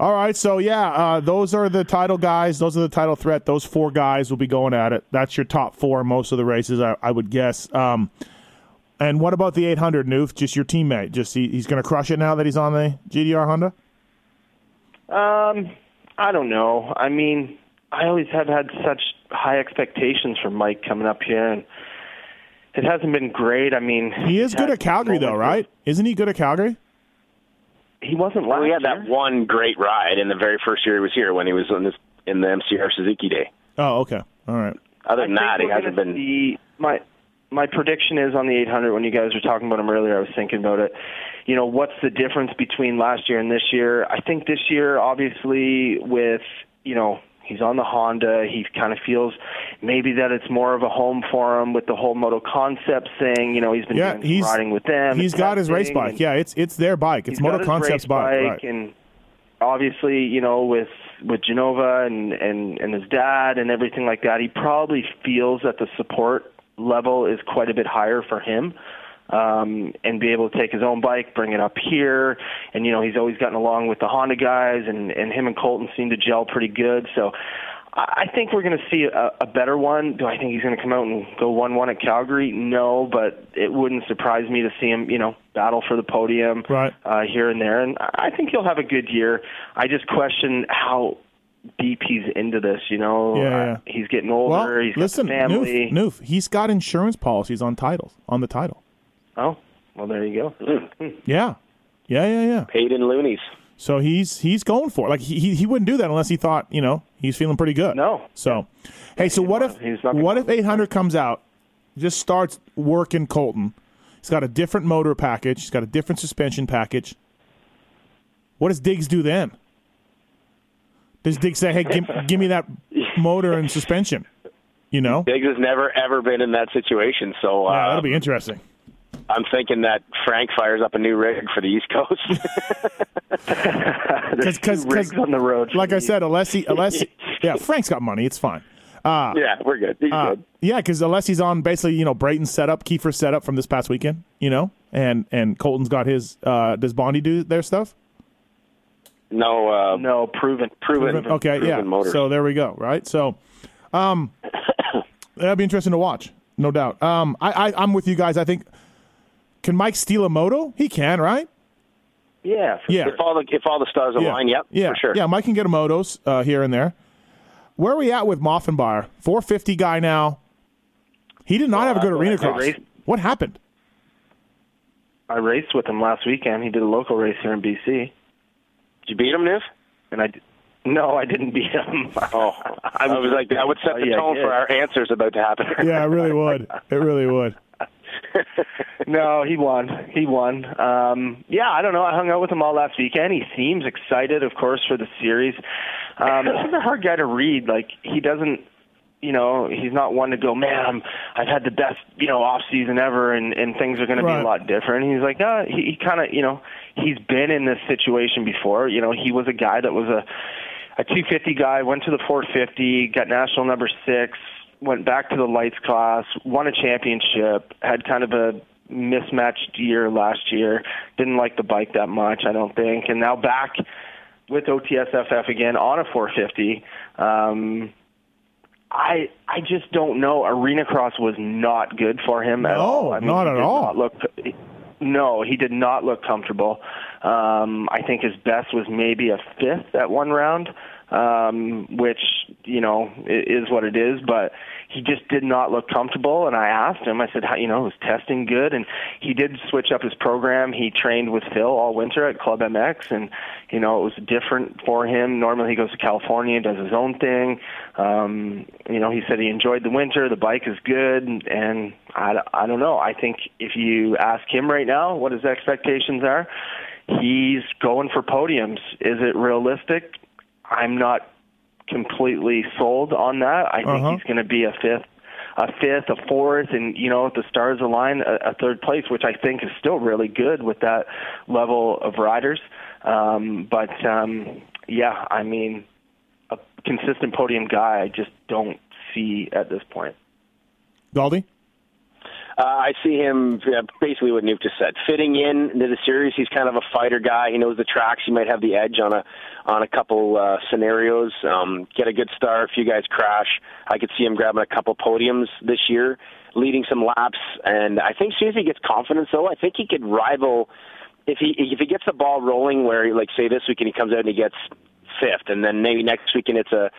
all right. So yeah, uh, those are the title guys. Those are the title threat. Those four guys will be going at it. That's your top four most of the races, I, I would guess. Um, and what about the 800, Noof? Just your teammate. Just he, he's going to crush it now that he's on the GDR Honda. Um, I don't know. I mean, I always have had such high expectations for Mike coming up here, and it hasn't been great. I mean, he is good at Calgary, though, right? Isn't he good at Calgary? He wasn't last well, we had year. that one great ride in the very first year he was here when he was in this in the MCR Suzuki Day. Oh, okay, all right. Other than that, he hasn't been. see- my my prediction is on the 800. When you guys were talking about him earlier, I was thinking about it. You know, what's the difference between last year and this year? I think this year, obviously, with you know. He's on the Honda. He kind of feels maybe that it's more of a home for him with the whole Moto Concepts thing. You know, he's been Yeah, he's riding with them. He's got his race bike. Yeah, it's it's their bike. It's Moto Concepts race bike. Right. and obviously you know with with Genova and and and his dad and everything like that he probably feels that the support level is quite a bit higher for him um and be able to take his own bike bring it up here and you know he's always gotten along with the Honda guys and and him and Colton seem to gel pretty good so I think we're going to see a, a better one. Do I think he's going to come out and go one-one at Calgary? No, but it wouldn't surprise me to see him, you know, battle for the podium Right. uh, here and there. And I think he'll have a good year. I just question how deep he's into this. You know, Yeah, Uh, yeah. he's getting older. Well, he's listen, got family. Noof, Noof, he's got insurance policies on titles on the title. Oh, well, there you go. Yeah, yeah, yeah, yeah. Paid in loonies. So he's he's going for it. Like he he- wouldn't do that unless he thought you know he's feeling pretty good. No. So, hey, so what if what if 800 comes out, just starts working Colton? He's got a different motor package. He's got a different suspension package. What does Diggs do then? Does Diggs say, "Hey, give, give me that motor and suspension"? You know, Diggs has never ever been in that situation, so uh, yeah, that'll be interesting. I'm thinking that Frank fires up a new rig for the East Coast. There's Cause, two cause, rigs on the road. like I me. said, Alessi, Alessi, yeah, Frank's got money. It's fine. yeah, we're good. He's Uh, good. yeah, because Alessi's on basically, you know, Brayton's setup, Kiefer's setup from this past weekend, you know, and and Colton's got his. Uh, does Bondi do their stuff? No, uh, no proven. proven. Okay, proven yeah. Motors. So there we go. Right. So, um, that'll be interesting to watch, no doubt. Um, I, I I'm with you guys. I think can Mike steal a moto? He can, right? Yeah, for Yeah. if all the if all the stars Yeah. align, yep, yeah, for sure. Yeah, Mike can get a motos uh, here and there. Where are we at with Maffenbeier? 450 guy now. He did not have a good I- arena I cross. raced- What happened? I raced with him last weekend. He did a local race here in BC, Did you beat him, Niv? and I, No, I didn't beat him. Oh, I was like, that would set the tone did. for our answers about to happen. Yeah, it really would. It really would. no, he won. He won. Um, yeah, I don't know. I hung out with him all last weekend. He seems excited, of course, for the series. Um, he's a hard guy to read. Like he doesn't, you know, he's not one to go, man. I'm, I've had the best, you know, off season ever, and and things are going to be a lot different. He's like, uh, he, he kind of, you know, he's been in this situation before. You know, he was a guy that was a a 250 guy, went to the 450, got national number six, went back to the lights class, won a championship, had kind of a mismatched year last year. Didn't like the bike that much, I don't think, and now back with OTSFF again on a 450. Um, I I just don't know. Arena cross was not good for him at No, all. I mean, not at all. Not look, no, he did not look comfortable. Um, I think his best was maybe a fifth at one round, um, which you know is what it is. But he just did not look comfortable. And I asked him. I said, "How you know is testing good?" And he did switch up his program. He trained with Phil all winter at Club MX, and you know it was different for him. Normally he goes to California, and does his own thing. Um, you know, he said he enjoyed the winter. The bike is good, and, and I, I don't know. I think if you ask him right now what his expectations are, he's going for podiums. Is it realistic? I'm not completely sold on that. I think Uh-huh. he's going to be a fifth, a fifth, a fourth, and you know if the stars align, a, a third place, which I think is still really good with that level of riders. Um, but um, yeah, I mean, a consistent podium guy, I just don't see at this point. Galdi? Uh, I see him basically what Nuke just said, fitting in into the series. He's kind of a fighter guy. He knows the tracks. He might have the edge on a on a couple uh, scenarios. Um, get a good start. If you guys crash, I could see him grabbing a couple podiums this year, leading some laps. And I think as soon as he gets confidence, though, I think he could rival if he if he gets the ball rolling. Where like say this weekend he comes out and he gets fifth, and then maybe next weekend it's a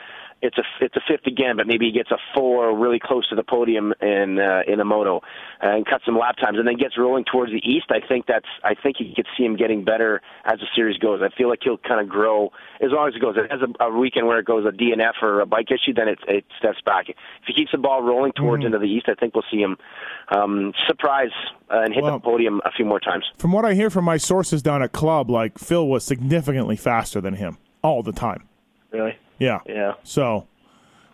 it's a it's a fifth again, but maybe he gets a four really close to the podium in uh, in a moto and cuts some lap times, and then gets rolling towards the east. I think that's I think you could see him getting better as the series goes. I feel like he'll kind of grow as long as it goes. It has a, a weekend where it goes a DNF or a bike issue, then it it steps back. If he keeps the ball rolling towards Mm-hmm. into the east, I think we'll see him um, surprise uh, and hit Well- the podium a few more times. From what I hear from my sources down at club, like Phil was significantly faster than him all the time. Really? Yeah. Yeah. So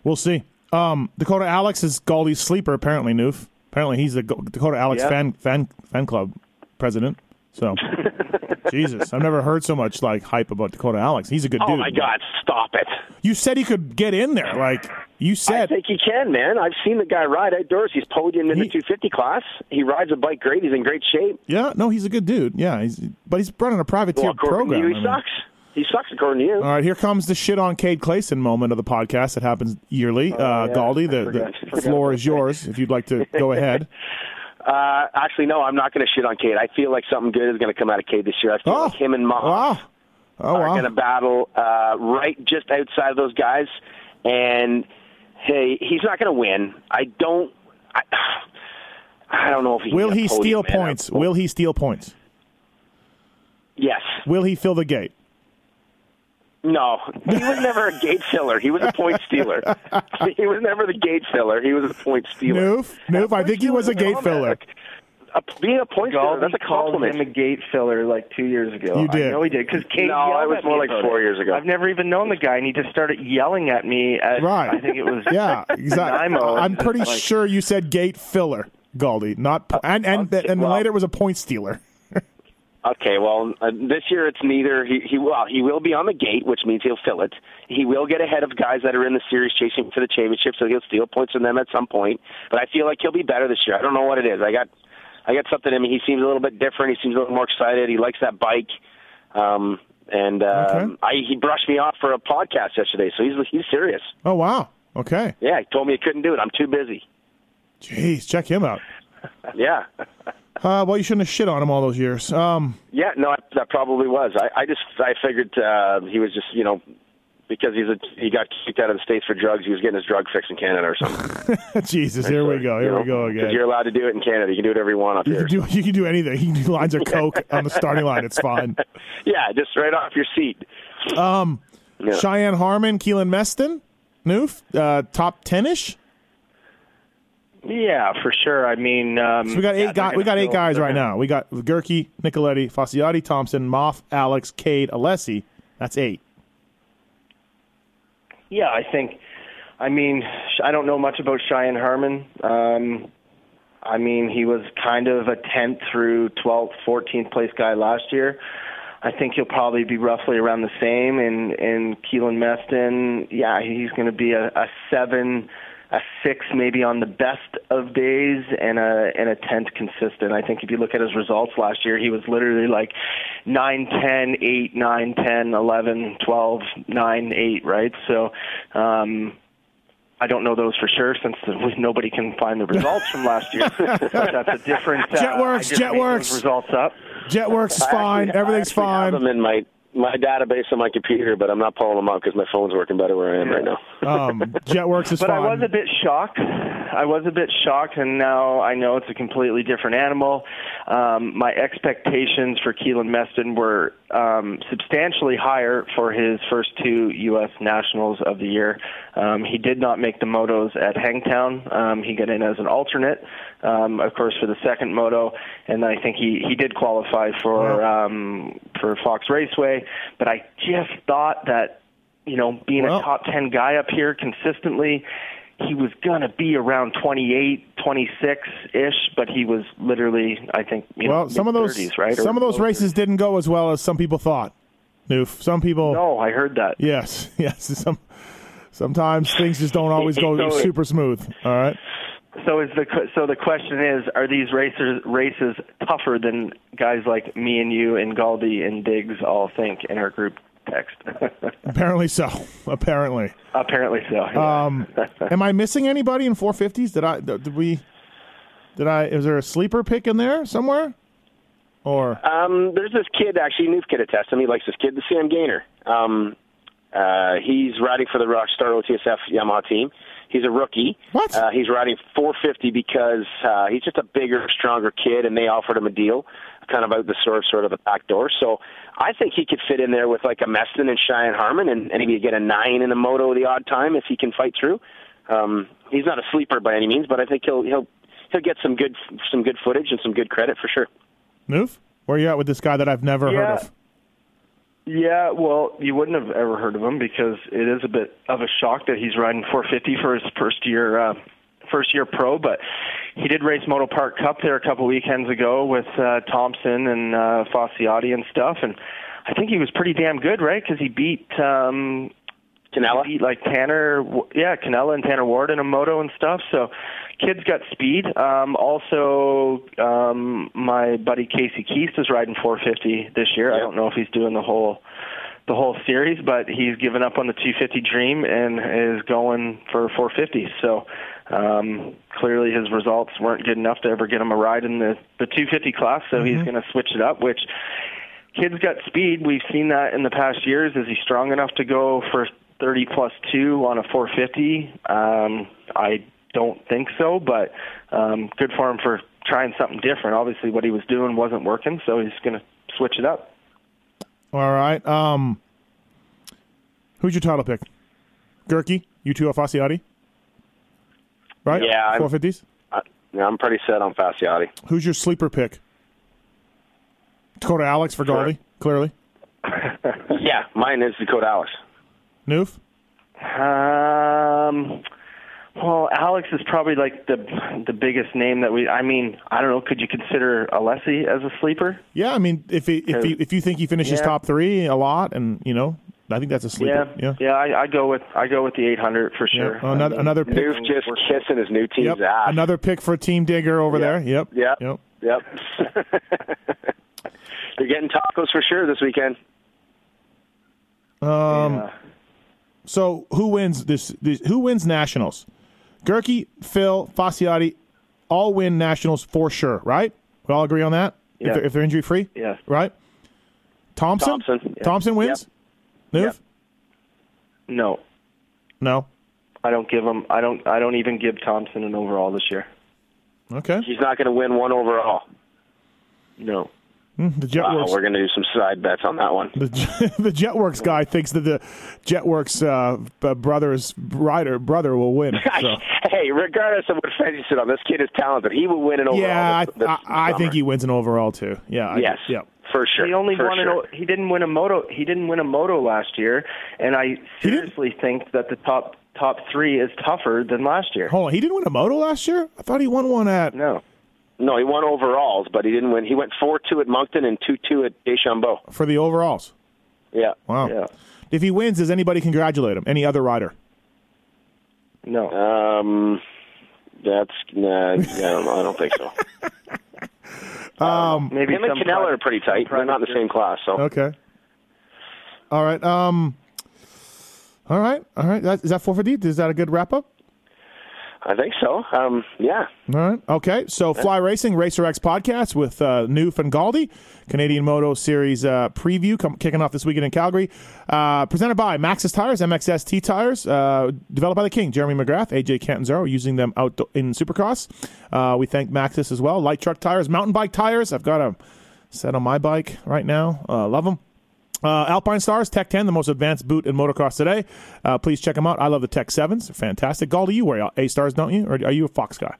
we'll see. Um, Dakota Alix is Galdy's sleeper, apparently, Noof. Apparently, he's the Dakota Alix Yeah. fan fan fan club president. So, Jesus, I've never heard so much like hype about Dakota Alix. He's a good Oh dude. Oh my God! Stop it. You said he could get in there. Like you said, I think he can, man. I've seen the guy ride outdoors. He's podiumed in He- the 250 class. He rides a bike great. He's in great shape. yeah, no, he's a good dude. Yeah, he's but he's running a privateer Well, program. you, I he mean. sucks. He sucks according to you. All right, here comes the shit on Cade Clason moment of the podcast that happens yearly. uh, Oh, yeah. Galdi, the, Forgot- the floor is yours if you'd like to go ahead. Uh, actually, no, I'm not going to shit on Cade. I feel like something good is going to come out of Cade this year. I feel Oh, like him and Moss wow. Oh, are wow. going to battle uh, right just outside of those guys. And hey, he's not going to win. I don't. I, I don't know if he Will he steal man. points? Will he steal points? Yes. Will he fill the gate? No, he was never a gate filler. He was a point stealer. he was never the gate filler. He was a point stealer. Noof, Noof, I think he was a gate filler. A, being a point stealer, Galdi that's a compliment. called him a gate filler like two years ago. You did. I know he did because Kate No, yelled it was more like four it. years ago. I've never even known the guy, and he just started yelling at me. At, Right. I think it was. Yeah, exactly. I'm pretty Like, sure you said gate filler, Galdi, not po- and and and well- later it was a point stealer. Okay, well, uh, this year it's neither. He, he well, he will be on the gate, which means he'll fill it. He will get ahead of guys that are in the series chasing for the championship, so he'll steal points from them at some point. But I feel like he'll be better this year. I don't know what it is. I got, I got something in me. He seems a little bit different. He seems a little more excited. He likes that bike. Um, and um, Okay. I, he brushed me off for a podcast yesterday, so he's he's serious. Oh wow. Okay. Yeah, he told me he couldn't do it. I'm too busy. Jeez, check him out. Yeah. Uh, well, you shouldn't have shit on him all those years. Um, Yeah, no, that probably was. I, I just I figured uh, he was just you know because he's a he got kicked out of the states for drugs. He was getting his drug fix in Canada or something. Jesus, here we go. Here we go Because again. you're allowed to do it in Canada. You can do whatever you want up You here. can do you can do anything. You can do lines of coke on the starting line. It's fine. yeah, just right off your seat. Um, Yeah. Cheyenne Harmon, Keylan Meston, Noof, uh, top ten ish. Yeah, for sure. I mean, um, So we got eight yeah, guys. We got eight guys right now. We got Goerke, Nicoletti, Facciotti, Thompson, Moff, Alix, Cade, Alessi. That's eight. Yeah, I think. I mean, I don't know much about Cheyenne Harmon. Um, I mean, he was kind of a 10th through 12th, 14th place guy last year. I think he'll probably be roughly around the same. And and Keylan Meston, yeah, he's going to be a, a seven, a six, maybe on the best of days, and a and a tenth consistent. I think if you look at his results last year, he was literally like nine, ten, eight, nine, ten, eleven, twelve, nine, eight, right? So. um I don't know those for sure since the, nobody can find the results from last year. That's a different. Uh, Jetwerx, I just made Jetwerx. results up. Jetwerx is I fine. actually- I Everything's actually have fine. them in my my database on my computer, but I'm not pulling them up because my phone's working better where I am right now. Um, Jetwerx is fine. But I was a bit shocked. I was a bit shocked, and now I know it's a completely different animal. Um, my expectations for Keylan Meston were um, substantially higher for his first two U.S. Nationals of the year. Um, he did not make the motos at Hangtown. Um, he got in as an alternate, um, of course, for the second moto, and I think he, he did qualify for um, for Fox Raceway. But I just thought that you know, being Well- a top 10 guy up here consistently, he was going to be around 28, 26-ish, but he was literally, I think, you well, know, some of those mid-30s, right? Or some of those races didn't go as well as some people thought. Noof. Some people. No, I heard that. Yes, yes. Some sometimes things just don't always go So- super smooth. All right. So is the so the question is, are these racers races tougher than guys like me and you and Galdi and Diggs all think in our group text? Apparently so. Apparently. Apparently so. yeah. Um, am I missing anybody in 450s? Did I? Did we? Did I? Is there a sleeper pick in there somewhere? Or Um, there's this kid actually, Noof could attest to him. He likes this kid, the Sam Gaynor. Um, Uh, he's riding for the Rockstar OTSF Yamaha team. He's a rookie. What? Uh, he's riding 450 because uh, he's just a bigger, stronger kid, and they offered him a deal, kind of out the sort of sort of the back door. So I think he could fit in there with like a Meston and Cheyenne Harmon, and, and maybe get a nine in the moto the odd time if he can fight through. Um, he's not a sleeper by any means, but I think he'll he'll he'll get some good some good footage and some good credit for sure. Move where are you at with this guy that I've never heard of? Yeah, well, you wouldn't have ever heard of him because it is a bit of a shock that he's riding 450 for his first year, uh, first year pro. But he did race Moto Park Cup there a couple weekends ago with uh, Thompson and uh, Facciotti and stuff, and I think he was pretty damn good, right? Because he beat um, Canella. beat like Tanner, yeah, Canella and Tanner Ward in a moto and stuff. So, kid's got speed. Um, also, um, my buddy Casey Keast is riding 450 this year. I don't know if he's doing the whole the whole series, but he's given up on the 250 dream and is going for 450. So. Um, clearly, his results weren't good enough to ever get him a ride in the the 250 class, so he's going to switch it up. Which kid's got speed. We've seen that in the past years. Is he strong enough to go for 30 plus two on a 450? Um, I don't think so, but um, good for him for trying something different. Obviously, what he was doing wasn't working, so he's going to switch it up. All right. Um, who's your title pick? Goerke, U2 Facciotti? Right? Yeah, 450s? Uh, yeah, I'm pretty set on Facciotti. Who's your sleeper pick? Dakota Alix for Galdi, clearly. Yeah, mine is Dakota Alix. Noof? Um, well, Alix is probably like the the biggest name that we. I mean, I don't know. Could you consider Alessi as a sleeper? Yeah, I mean, if he, if he, if you think he finishes Yeah. top three a lot, and you know, I think that's a sleeper. Yeah, Yeah. I, I go with I go with the 800 for Yeah. sure. Another I mean, another pick. Noof just kissing his new team's Yep. ass. Another pick for Team Digger over Yeah. there. Yep. Yep. Yep. Yep. They're getting tacos for sure this weekend. Um. yeah. So who wins this, this? Who wins nationals? Goerke, Phil, Facciotti, all win nationals for sure. Right? We all agree on that. If they're, if they're injury free. Yeah. Right. Thompson. Thompson, yeah. Thompson wins. Noof? Yep. No, No. I don't give him. I don't. I don't even give Thompson an overall this year. Okay. He's not going to win one overall. No. The Wow, Jetwerx. we're going to do some side bets on that one. the, the Jetwerx guy thinks that the Jetwerx uh, brother's rider brother will win. So. hey, regardless of what you sit on, this kid is talented. He will win an overall. Yeah, I, this, this I, I think he wins an overall too. Yeah. I, Yes. Yeah. For sure. He only for won. sure. An, he didn't win a moto. He didn't win a moto last year, and I seriously think that the top top three is tougher than last year. Hold on. He didn't win a moto last year. I thought he won one at. No. No, he won overalls, but he didn't win. He went four two at Moncton and two two at Deschambault. for the overalls. Yeah. Wow. Yeah. If he wins, does anybody congratulate him? Any other rider? No. Um, that's nah, I don't know. I don't think so. Maybe Him and Canella are pretty tight. They're not in the same class, so Okay. All right. Um. All right. All right. That, is that 450? Is that a good wrap up? I think so. Um, yeah. All right. Okay. So, Fly Racing Racer X podcast with uh, Noof and Canadian Moto Series uh, preview kicking off this weekend in Calgary. Uh, presented by Maxxis Tires, MXS T Tires, uh, developed by the King, Jeremy McGrath, AJ Catanzaro, using them out in Supercross. Uh, we thank Maxxis as well. Light truck tires, mountain bike tires. I've got a set on my bike right now. Uh, love them. Uh, Alpinestars, Tech 10, the most advanced boot in motocross today. Uh, please check them out. I love the Tech 7s. They're fantastic. Galdi, you wear A Stars, don't you? Or are you a Fox guy?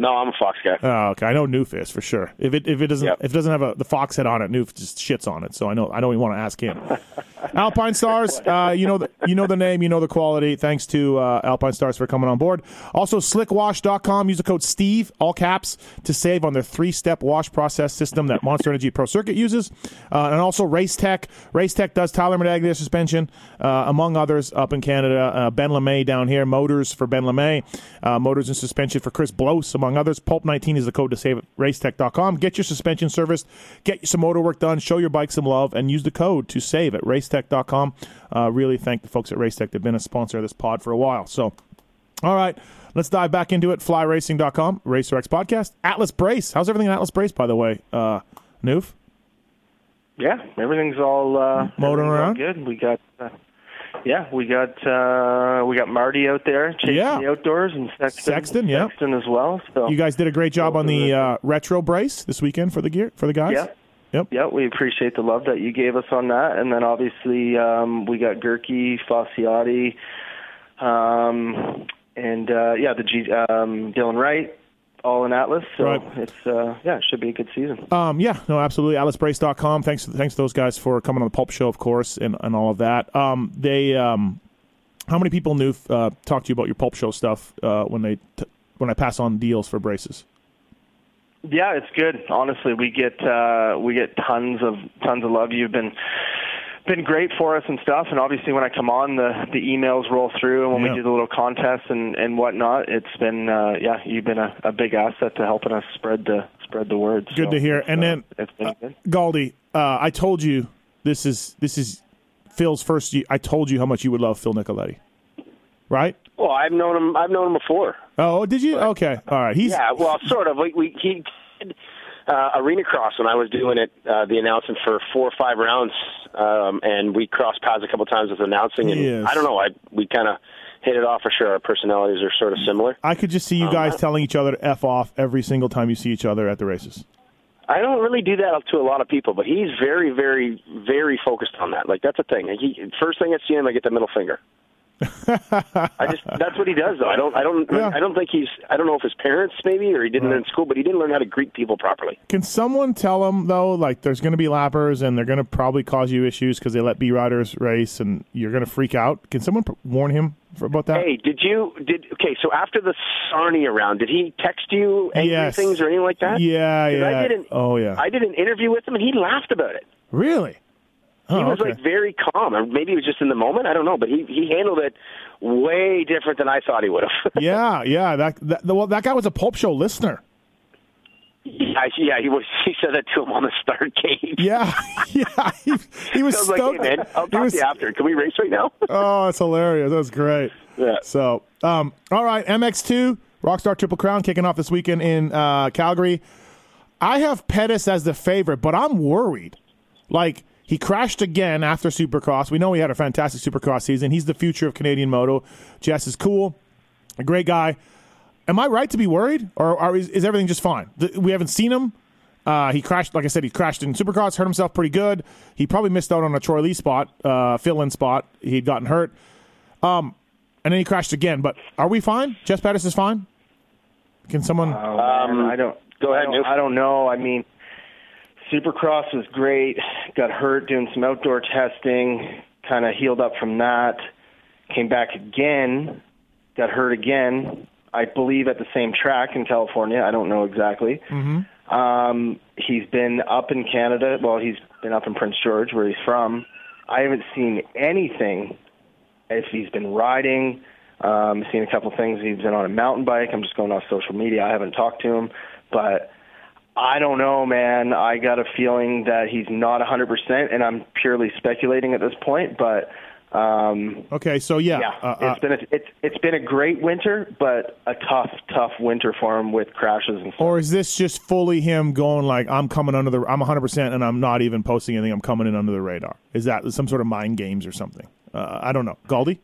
No, I'm a Fox guy. Oh, okay. I know Noof is for sure. If it if it doesn't Yep. if it doesn't have a the fox head on it, Noof just shits on it. So I know I don't even want to ask him. Alpinestars, uh, you know the, you know the name, you know the quality. Thanks to uh, Alpinestars for coming on board. Also, slickwash.com. Use the code Steve, all caps, to save on their three step wash process system that Monster Energy Pro Circuit uses. Uh, and also Racetech. Racetech does Tyler Medaglia suspension, uh, among others, up in Canada. Uh, ben LaMay down here. Motors for Ben LaMay. Uh, motors and suspension for Chris Blose, among others. Pulp19 is the code to save at racetech.com. Get your suspension serviced, get some motor work done, show your bike some love, and use the code to save at racetech.com. Uh, really thank the folks at Racetech. They've been a sponsor of this pod for a while. So, all right, let's dive back into it. Flyracing.com, Racer X Podcast. Atlas Brace. How's everything in Atlas Brace, by the way? Uh, Noof? Yeah, everything's all uh, Motoring everything's all around? good. We got uh, yeah, we got uh, we got Marty out there chasing Yeah. the outdoors and Sexton, Sexton, yeah. Sexton as well. So You guys did a great job on the uh, retro brace this weekend for the gear for the guys. Yeah. Yep. Yeah, we appreciate the love that you gave us on that, and then obviously um, we got Gerke, Facciotti, um, and uh, yeah, the G, um, Dylan Wright, all in Atlas. So Right. it's uh, yeah, it should be a good season. Um, yeah, no, absolutely. AtlasBrace.com. Thanks, thanks to those guys for coming on the Pulp Show, of course, and, and all of that. Um, they, um, how many people knew uh, talked to you about your Pulp Show stuff uh, when they t- when I pass on deals for braces? Yeah, it's good. Honestly, we get uh, we get tons of tons of love. You've been been great for us and stuff. And obviously, when I come on, the the emails roll through, and when Yeah. we do the little contests and and whatnot, it's been uh, yeah, you've been a, a big asset to helping us spread the spread the word. Good So to hear. it's, And uh, then it's been good. Galdi, uh, I told you this is this is Phil's first. ye- I told you how much you would love Phil Nicoletti, right? Well, I've known him. I've known him before. Oh, did you? Okay, all right. He's Yeah, well, sort of. We, we he did uh, arena cross when I was doing it, uh, the announcement for four or five rounds, um, and we crossed paths a couple times with announcing, and Yes. I don't know, I we kind of hit it off for sure. Our personalities are sort of similar. I could just see you guys telling each other to f off every single time you see each other at the races. I don't really do that to a lot of people, but he's very, very, very focused on that. Like that's a thing. He first thing I see him, I get the middle finger. I just that's what he does though. I don't I don't Yeah. I don't think he's I don't know if his parents maybe or he didn't Right. in school, but he didn't learn how to greet people properly. Can someone tell him though, like there's going to be lappers and they're going to probably cause you issues because they let B riders race and you're going to freak out? Can someone warn him for, about that? Hey, did you did okay? So after the Sarnia round, did he text you angry Yes. things or anything like that? Yeah, yeah. I did an, oh yeah. I did an interview with him, and he laughed about it. really? He Oh, was okay. like very calm, or maybe it was just in the moment. I don't know, but he he handled it way different than I thought he would have. yeah, yeah. That, that well, that guy was a Pulp Show listener. yeah, yeah, he was. He said that to him on the start gate. Yeah, yeah. He, he was I was like, "Hey man, I'll He talk was- to you after. Can we race right now?" Oh, it's hilarious. That was great. Yeah. So, um, all right, MX2 Rockstar Triple Crown kicking off this weekend in uh, Calgary. I have Pettis as the favorite, but I'm worried. Like he crashed again after Supercross. We know he had a fantastic Supercross season. He's the future of Canadian moto. Jess is cool, a great guy. Am I right to be worried, or, or is, is everything just fine? We haven't seen him. Uh, he crashed, like I said, he crashed in Supercross, hurt himself pretty good. He probably missed out on a Troy Lee spot, uh, fill-in spot. He'd gotten hurt, um, and then he crashed again. But are we fine? Jess Pettis is fine. Can someone? Oh, man, I don't. go ahead, I don't, I don't know. I mean, Supercross was great. Got hurt doing some outdoor testing. Kind of healed up from that. Came back again. Got hurt again. I believe at the same track in California. I don't know exactly. Mm-hmm. Um, he's been up in Canada. Well, he's been up in Prince George, where he's from. I haven't seen anything if he's been riding. Um, seen a couple things. He's been on a mountain bike. I'm just going off social media. I haven't talked to him, but I don't know, man. I got a feeling that he's not 100%, and I'm purely speculating at this point. But um, Okay, so yeah, yeah, uh, uh, it's been a, it's it's been a great winter, but a tough, tough winter for him with crashes and stuff. or is this just fully him going like I'm coming under the I'm 100 percent and I'm not even posting anything. I'm coming in under the radar. Is that some sort of mind games or something? Uh, I don't know. Galdi.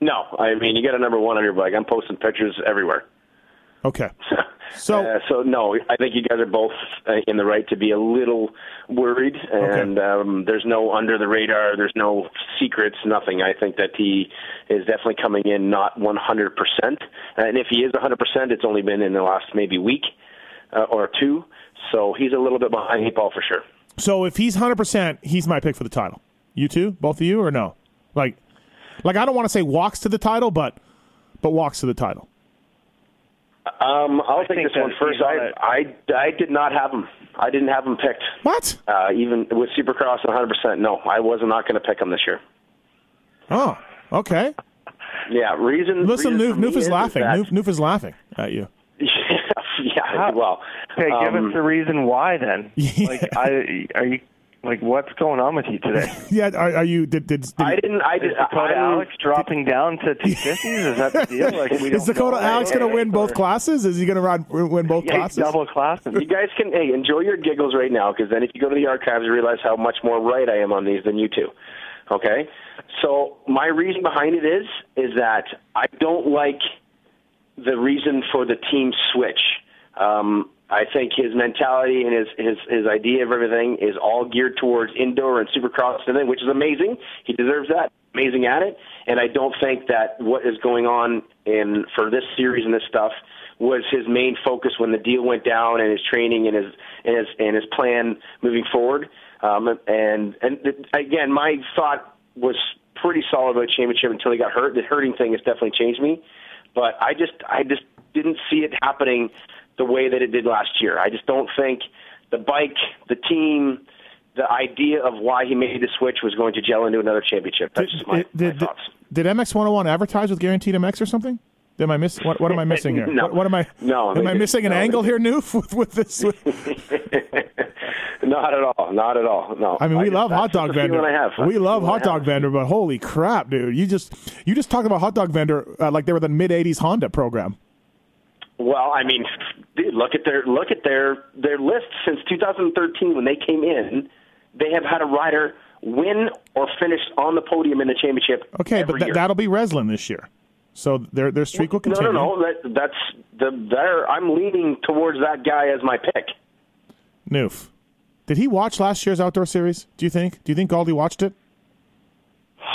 No, I mean you got a number one on your bike. I'm posting pictures everywhere. Okay. So Uh, so no, I think you guys are both uh, in the right to be a little worried, and um, there's no under the radar, there's no secrets, nothing. I think that he is definitely coming in not 100 percent, and if he is 100 percent, it's only been in the last maybe week uh, or two. So he's a little bit behind the ball for sure. so if he's 100 percent, he's my pick for the title. You two, both of you, or no? Like, like I don't want to say walks to the title, but but walks to the title. Um, I'll take this one that first. he's on I. I I did not have him. I didn't have him picked. What? Uh, even with Supercross 100 percent, no, I was not going to pick him this year. Oh, okay. Yeah, reason. Listen, reason Noof, Noof is laughing. that- Noof, Noof is laughing at you. yeah, well, Okay, give um, us the reason why then. Yeah. Like, I are you like what's going on with you today? Yeah. Are, are you? Did, did, did I didn't. I Is did. Dakota I'm- Alix dropping down to 250s? Is that the deal? Like, we is Dakota. Alix going to win both classes? Is he going to run win both Yeah, classes? double classes. You guys can hey enjoy your giggles right now because then if you go to the archives, you realize how much more right I am on these than you two. Okay, so my reason behind it is is that I don't like the reason for the team switch. Um, I think his mentality and his, his his idea of everything is all geared towards indoor and supercross and everything, which is amazing. He deserves that. Amazing at it. And I don't think that what is going on in for this series and this stuff was his main focus when the deal went down and his training and his and his and his plan moving forward. Um, and and again, my thought was pretty solid about championship until he got hurt. The hurting thing has definitely changed me, but I just I just didn't see it happening the way that it did last year. I just don't think the bike, the team, the idea of why he made the switch was going to gel into another championship. That's did, just my, did, my thoughts. Did MX 101 advertise with Guaranteed MX or something? Am I miss what, what am I missing here? No. What, what am I? No, Am I missing an No, angle here. Noof, with, with this? not at all. Not at all. No. I mean, we just- love hot dog vendor. I have. We love hot I dog vendor, but holy crap, dude! You just you just talked about hot dog vendor uh, like they were the mid '80s Honda program. Well, I mean, look at their look at their their list since 2013 when they came in. They have had a rider win or finish on the podium in the championship. Okay, every but th- year. that'll be Renzland this year, so their their streak will no, continue. no, no. That, that's the there. I'm leaning towards that guy as my pick. Noof, did he watch last year's outdoor series? Do you think? Do you think Galdi watched it?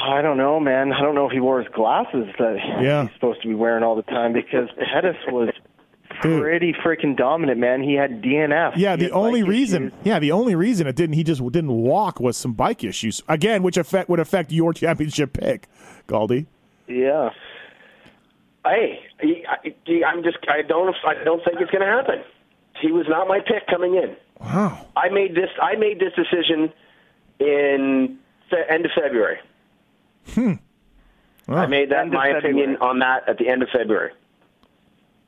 I don't know, man. I don't know if he wore his glasses that Yeah. he's supposed to be wearing all the time because Pettis was Dude. pretty freaking dominant, man. He had DNF. Yeah, He the only reason, issues. yeah, the only reason it didn't, he just didn't walk was some bike issues again, which affect would affect your championship pick, Galdi. Yeah. Hey, he, I, he, I'm just. I don't. I don't think it's going to happen. He was not my pick coming in. Wow. I made this. I made this decision in the end of February. Hmm. I made that End of my opinion on that at the end of February.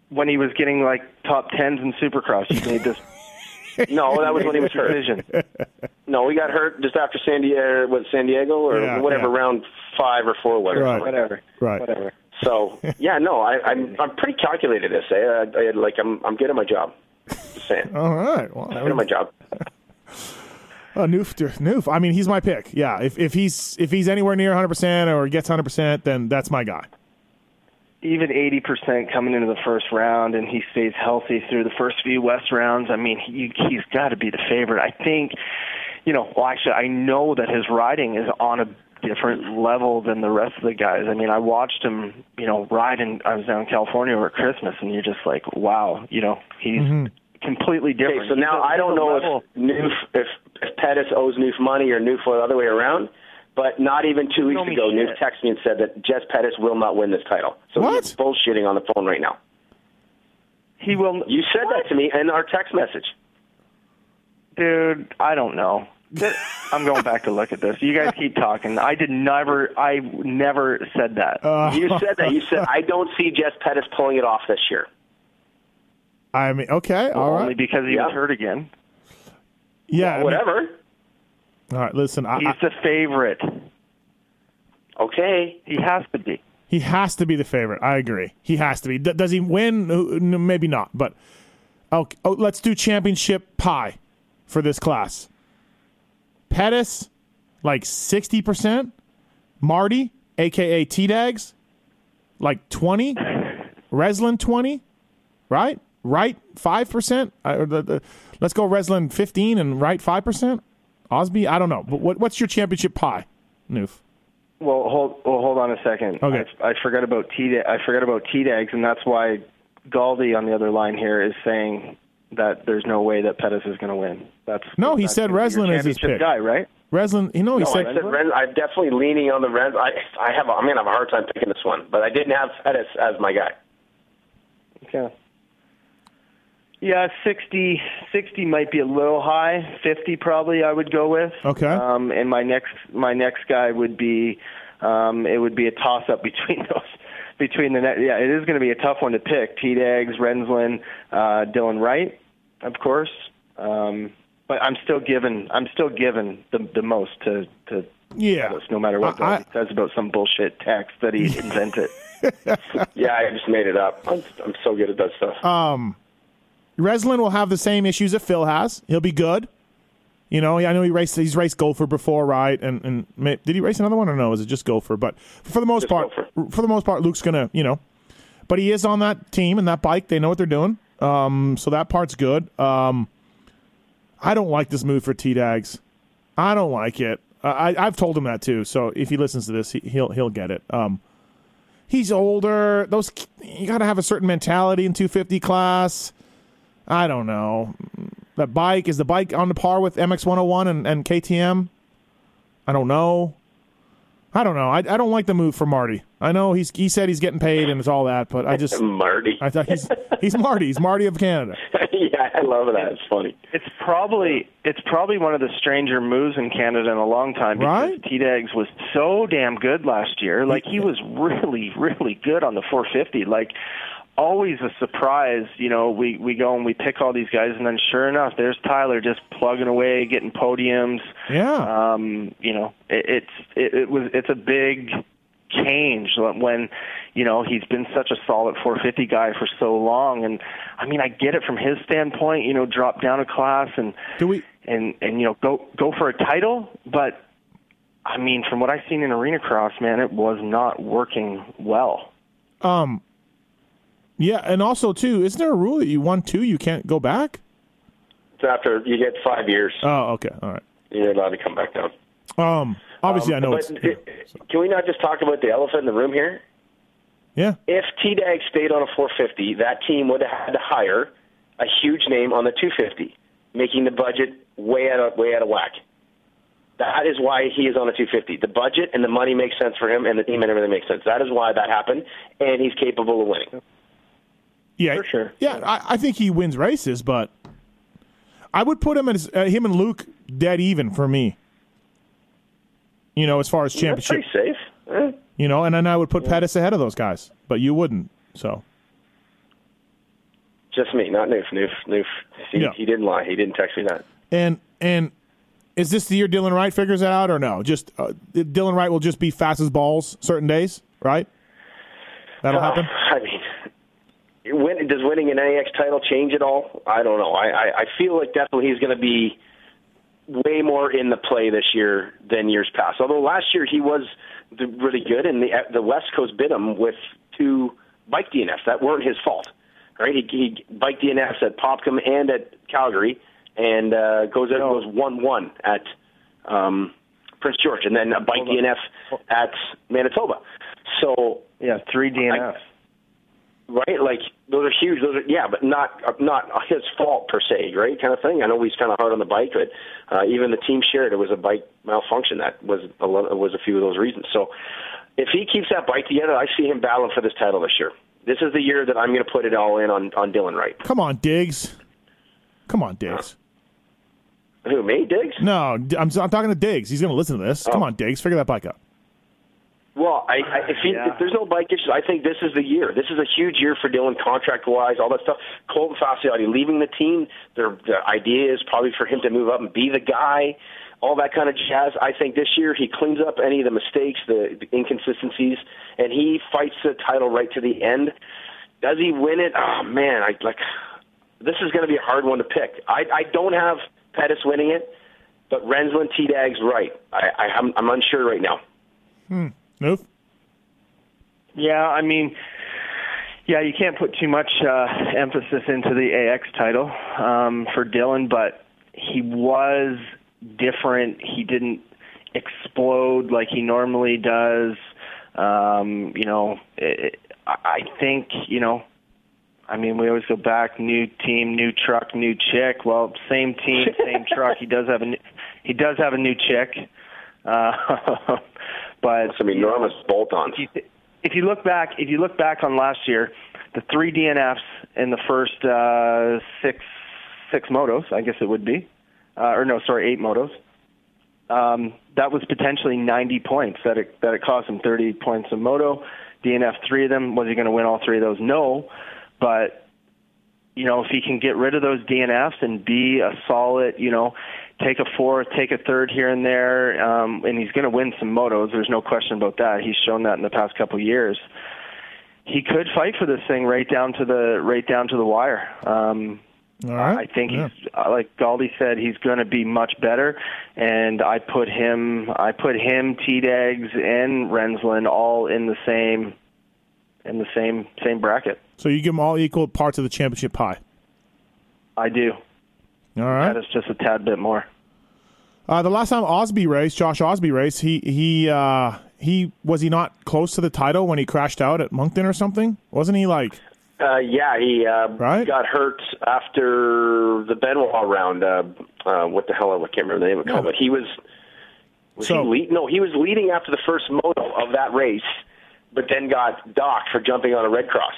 When he was getting like top tens in Supercross, he made this No, that was when he was hurt. decision. No, he got hurt just after San Diego, was it San Diego or Yeah, whatever, yeah. round five or four, whatever. Right. Whatever. Right. Whatever. So yeah, no, I, I'm I'm pretty calculated. This, eh? I, I, like I'm I'm good at my job. Just saying, All right. Well, good at my job. uh, Noof, Noof. I mean, he's my pick. Yeah. If if he's if he's anywhere near 100 percent or gets 100 percent, then that's my guy. Even 80% coming into the first round, and he stays healthy through the first few West rounds. I mean, he, he's got to be the favorite. I think, you know, well, actually, I know that his riding is on a different level than the rest of the guys. I mean, I watched him, you know, ride, and I was down in California over Christmas, and you're just like, wow, you know, he's mm-hmm. completely different. Okay, so now a- I don't know level- if Noof, if, if Pettis owes Noof money or Noof the other way around. But not even two weeks ago, News Noof texted me and said that Jess Pettis will not win this title. So What? he's bullshitting on the phone right now. he will. You said that to me in our text message. Dude, I don't know. I'm going back to look at this. You guys keep talking. I did never. I never said that. Uh, You said that. You said I don't see Jess Pettis pulling it off this year. I mean, okay. All Only right. because he Yeah. was hurt again. Yeah. I mean- Whatever. All right. Listen, I, He's the favorite. Okay. He has to be. he has to be the favorite. I agree. He has to be. D- does he win? Maybe not. But okay. Oh, let's do championship pie for this class. Pettis, like sixty percent. Marty, aka T Dags, like twenty. Renzland twenty, right? Right, five percent. Let's go Renzland fifteen and right five percent. Osby, I don't know, but what, what's your championship pie, Noof? Well, hold. Well, hold on a second. Okay. I, I forgot about T. I forgot about T Dags, and that's why Galdi on the other line here is saying that there's no way that Pettis is going to win. That's No, he that's said gonna be your Renzland is his pick. guy, right? Renzland, you know, he No, said I said Ren, I'm definitely leaning on the Ren. I I have. I'm gonna have a hard time picking this one, but I didn't have Pettis as my guy. Okay. Yeah, 60, 60 might be a little high. Fifty probably I would go with. Okay. Um, and my next my next guy would be um, it would be a toss up between those between the net. Yeah, it is going to be a tough one to pick. T Dags, Renzland, uh, Dylan Wright, of course. Um, but I'm still giving I'm still giving the the most to to Yeah. Pettis, no matter what I- Galdi says about some bullshit text that he invented. Yeah, I just made it up. I'm, I'm so good at that stuff. Renzland will have the same issues that Phil has. He'll be good. You know, I know he raced. He's raced Gopher before, right? And and did he race another one or no? Is it just Gopher? But for the most Just part, Gopher. for the most part, Luke's gonna, you know, but he is on that team and that bike. They know what they're doing. Um, so that part's good. Um, I don't like this move for T Dags. I don't like it. I, I've told him that too. So if he listens to this, he, he'll he'll get it. Um, he's older. Those you got to have a certain mentality in 250 class. I don't know. That bike is the bike on the par with MX 101 and, and KTM. I don't know. I don't know. I, I don't like the move for Marty. I know he's he said he's getting paid and it's all that, but I just Marty. I thought he's he's Marty. He's Marty of Canada. yeah, I love that. It's funny. It's probably it's probably one of the stranger moves in Canada in a long time because Right? T Dags was so damn good last year. Like he was really, really good on the 450. Like always a surprise. You know, we we go and we pick all these guys, and then sure enough, there's Tyler just plugging away, getting podiums. Yeah. Um, you know, it, it's it, it was it's a big change when you know he's been such a solid 450 guy for so long and i mean i get it from his standpoint you know drop down a class and Do we and and you know go go for a title but i mean from what i've seen in arena cross man it was not working well um Yeah, and also too, isn't there a rule that you won two, you can't go back? It's after you get five years, Oh, okay. All right. you're allowed to come back down. Um obviously Um, I know but it's yeah, Can we not just talk about the elephant in the room here? yeah. If T Dag stayed on a 450, that team would have had to hire a huge name on the 250, making the budget way out of way out of whack. That is why he is on a 250. The budget and the money makes sense for him, and the team and everything makes sense. That is why that happened, and he's capable of winning. Yeah, For sure. Yeah, I, I think he wins races, but I would put him as uh, him and Luke dead even for me. You know, as far as championship, pretty safe. Eh, you know, and then I would put Pettis ahead of those guys, but you wouldn't. So Just me, not Noof. Noof, Noof. He, Yeah. he didn't lie. He didn't text me that. and and is this the year Dylan Wright figures it out or no? Just uh, Dylan Wright will just be fast as balls certain days, right? That'll Uh, happen. I mean, win, does winning an NAX title change at all? I don't know. I, I, I feel like definitely he's going to be way more in the play this year than years past. Although last year he was really good, and the the West Coast bit him with two bike DNFs that weren't his fault. Right? He, he bike DNFs at Popkum and at Calgary, and uh, goes out goes one one at um, Prince George, and then a bike DNF at Manitoba. So yeah three dnfs right? Like those are huge. Those are yeah, but not not his fault per se, right? Kind of thing. I know he's kind of hard on the bike, but uh, even the team shared it was a bike malfunction. That was a lot, was a few of those reasons. So if he keeps that bike together, I see him battling for this title this year. This is the year that I'm going to put it all in on on Dylan Wright. Come on, Diggs. Come on, Diggs. Who me, Diggs? No, I'm, I'm talking to Diggs. He's going to listen to this. Come Oh. on, Diggs. Figure that bike out. Well, I, I if, he, Yeah. if there's no bike issues, I think this is the year. This is a huge year for Dylan, contract wise, all that stuff. Colton Facciotti leaving the team. Their the idea is probably for him to move up and be the guy, all that kind of jazz. I think this year he cleans up any of the mistakes, the, the inconsistencies, and he fights the title right to the end. Does he win it? Oh man, I like. This is going to be a hard one to pick. I, I don't have Pettis winning it, but Renzland T Dag's right. I, I I'm, I'm unsure right now. Hmm. Yeah, I mean, yeah, you can't put too much uh, emphasis into the AX title um, for Dylan, but he was different. He didn't explode like he normally does. Um, you know, it, I I think you know. I mean, we always go back. New team, new truck, new chick. Well, same team, same truck. He does have a new, he does have a new chick, uh, but Some enormous bolt-ons. if you, if you look back, if you look back on last year, the three DNFs in the first uh, six six motos, I guess it would be, uh, or no, sorry, eight motos. Um, that was potentially 90 points. That it that it cost him 30 points a moto. DNF three of them. Was he going to win all three of those? No, but you know if he can get rid of those DNFs and be a solid, you know, take a fourth, take a third here and there, um, and he's going to win some motos. There's no question about that. He's shown that in the past couple of years. He could fight for this thing right down to the right down to the wire. Um, All right. I think Yeah. he's uh, like Galdi said, he's going to be much better, and I put him, I put him, T Dags, and Renzland all in the same, in the same same bracket. So you give them all equal parts of the championship pie. I do. All right. That is just a tad bit more. Uh, the last time Osby raced, Josh Osby raced, he he uh, he was he not close to the title when he crashed out at Moncton or something? Wasn't he like? Uh, yeah, he uh, Right. got hurt after the Benoit round. Uh, uh, what the hell? I can't remember the name of it. Yeah. But he was. Was So- he lead? No, he was leading after the first moto of that race, but then got docked for jumping on a red cross.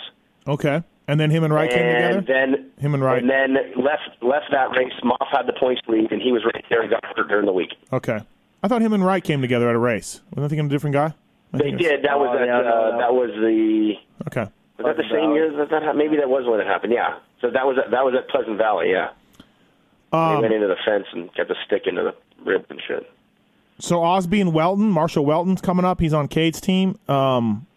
Okay, and then him and Wright came and together. then Him and Wright. and then left left that race. Moff had the points lead, and he was right there and got hurt during the week. Okay, I thought him and Wright came together at a race. Was I thinking of a different guy? I They think it was- did. That was Oh, at, yeah, uh, no. that was the Okay. was that the same Valley. year that that happened? Maybe that was when it happened. Yeah. So that was at, that was at Pleasant Valley. Yeah. Um, they went into the fence and got the stick into the rib and shit. So Osby and Welton, Marshall Welton's coming up. He's on Cade's team. Um,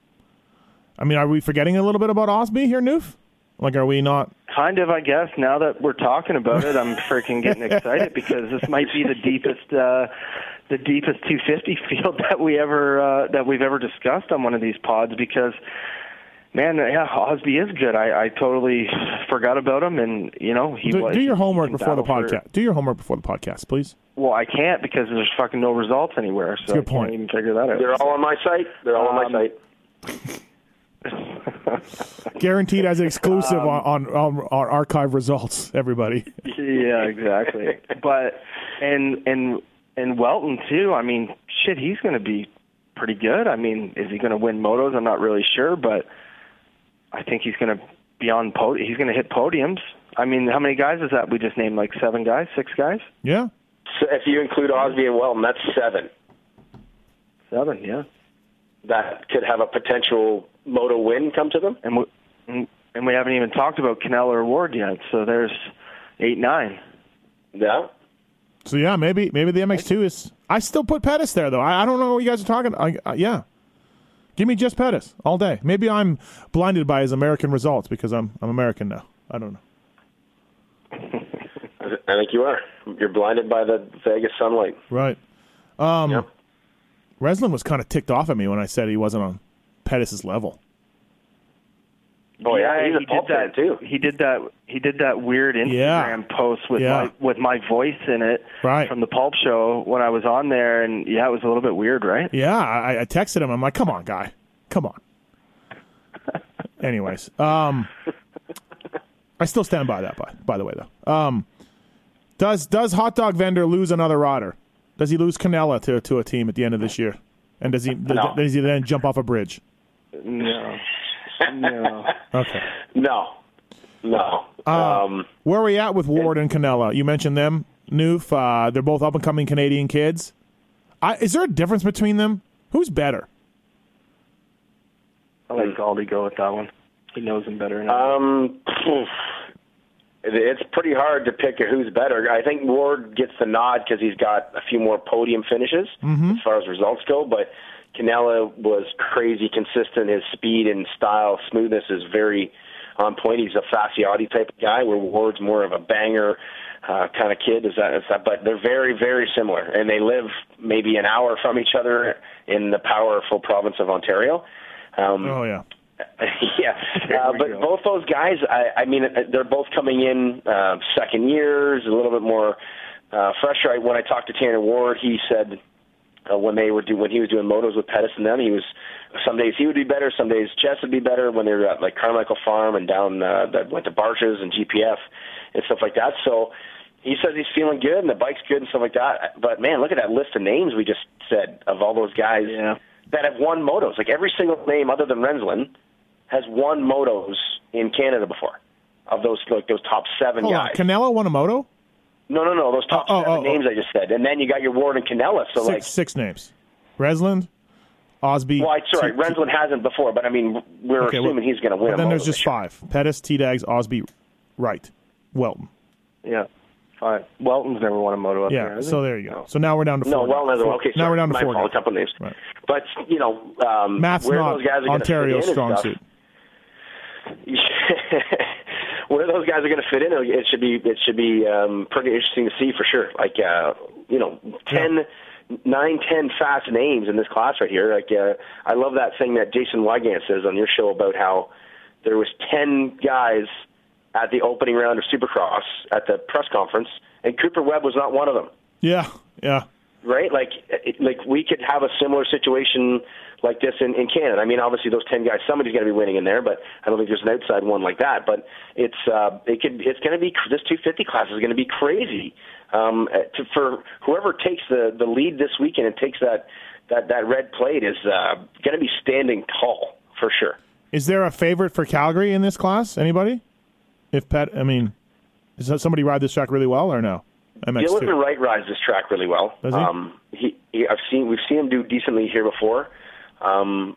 I mean, are we forgetting a little bit about Osby here, Noof? Like, are we not? Kind of, I guess. Now that we're talking about it, I'm freaking getting excited because this might be the deepest, uh, the deepest 250 field that we ever uh, that we've ever discussed on one of these pods. Because, man, yeah, Osby is good. I, I totally forgot about him, and you know he Do, was. do your homework before the battle for- podcast. Do your homework before the podcast, please. Well, I can't because there's fucking no results anywhere. So Good I can't even figure that out. They're all on my site. They're all on Um, my site. Guaranteed as an exclusive Um, on, on, on our archive results. Everybody. yeah, exactly. but and and and Welton too. I mean, shit, he's going to be pretty good. I mean, is he going to win motos? I'm not really sure, but I think he's going to be on pod. He's going to hit podiums. I mean, how many guys is that? We just named like seven guys, six guys, Yeah. So if you include Osby and Welton, that's seven. seven. Yeah, That could have a potential moto win come to them. and we and we haven't even talked about Canella or Ward yet. So there's eight, nine. Yeah. So yeah, maybe maybe the MX2 is. I still put Pettis there though. I, I don't know what you guys are talking. I, uh, yeah, give me just Pettis all day. Maybe I'm blinded by his American results because I'm I'm American now. I don't know. I think you are. You're blinded by the Vegas sunlight. Right. Um, Yep. Renzland was kind of ticked off at me when I said he wasn't on Pettis's level. Oh yeah, he's a he did pulp fan, that too. He did that. He did that weird Instagram Yeah. post with Yeah. my with my voice in it Right. from the Pulp Show when I was on there, and yeah, it was a little bit weird, right? Yeah, I, I texted him. I'm like, come on, guy, come on. Anyways, um, I still stand by that. By by the way, though, um, does does hot dog vendor lose another rider? Does he lose Canella to to a team at the end of this year? And does he No. does he then jump off a bridge? No, no. Okay. No, no. Uh, um, Where are we at with Ward and Canella? You mentioned them, Noof. Uh, they're both up and coming Canadian kids. I, is there a difference between them? Who's better? I let Galdi go with that one. He knows him better. Now. um, it's pretty hard to pick who's better. I think Ward gets the nod because he's got a few more podium finishes as far as results go, but. Canella was crazy consistent. His speed and style, smoothness is very on point. He's a Facciotti type of guy, where Ward's more of a banger uh, kind of kid. Is that, is that? But they're very, very similar, and they live maybe an hour from each other in the powerful province of Ontario. Um, Oh yeah. yeah, uh, but go. both those guys, I, I mean, uh, they're both coming in uh, second years, a little bit more uh, fresher. I, when I talked to Tanner Ward, he said uh, when they were do when he was doing motos with Pettis and them, he was some days he would be better, some days Jess would be better when they were at like Carmichael Farm and down uh, that went to Barshes and GPF and stuff like that. So he says he's feeling good and the bike's good and stuff like that. But man, look at that list of names we just said of all those guys Yeah. that have won motos. Like every single name other than Renzland has won motos in Canada before. Of those like those top seven Hold on. guys. Canella won a moto. No, no, no. Those top Oh, oh, seven oh, names I just said, and then you got your Ward and Canella. So Six, like, six names: Renzland, Osby. well, I, sorry, T- Renzland hasn't before, but I mean, we're Okay, assuming well, he's going to win. But a then moto there's just this year. five: Pettis, T. Dags, Osby, Wright, Welton. Yeah, fine. Welton's never won a moto up Yeah. there. has? So there you go. So now we're down to No, four. well, now. another Four- one. Okay, now sorry, we're down to four. fault, a couple names. Right. But you know, um, Math's where not those guys are gonna Ontario's strong stuff- suit. where those guys are going to fit in, it should be it should be um, pretty interesting to see for sure. Like uh, you know, ten. Nine, ten fast names in this class right here. Like, uh, I love that thing that Jason Weigandt says on your show about how there was ten guys at the opening round of Supercross at the press conference, and Cooper Webb was not one of them. Yeah, yeah. Right? Like, it, like we could have a similar situation like this in, in Canada. I mean, obviously those ten guys, somebody's going to be winning in there, but I don't think there's an outside one like that. But it's uh, it could it's going to be this 250 class is going to be crazy um, to, for whoever takes the the lead this weekend and takes that that that red plate is uh, going to be standing tall for sure. Is there a favorite for Calgary in this class? Anybody? If Pet, I mean, does somebody ride this track really well or no? MX2. Dylan Wright rides this track really well. Does he? Um, he, he, I've seen we've seen him do decently here before. Um,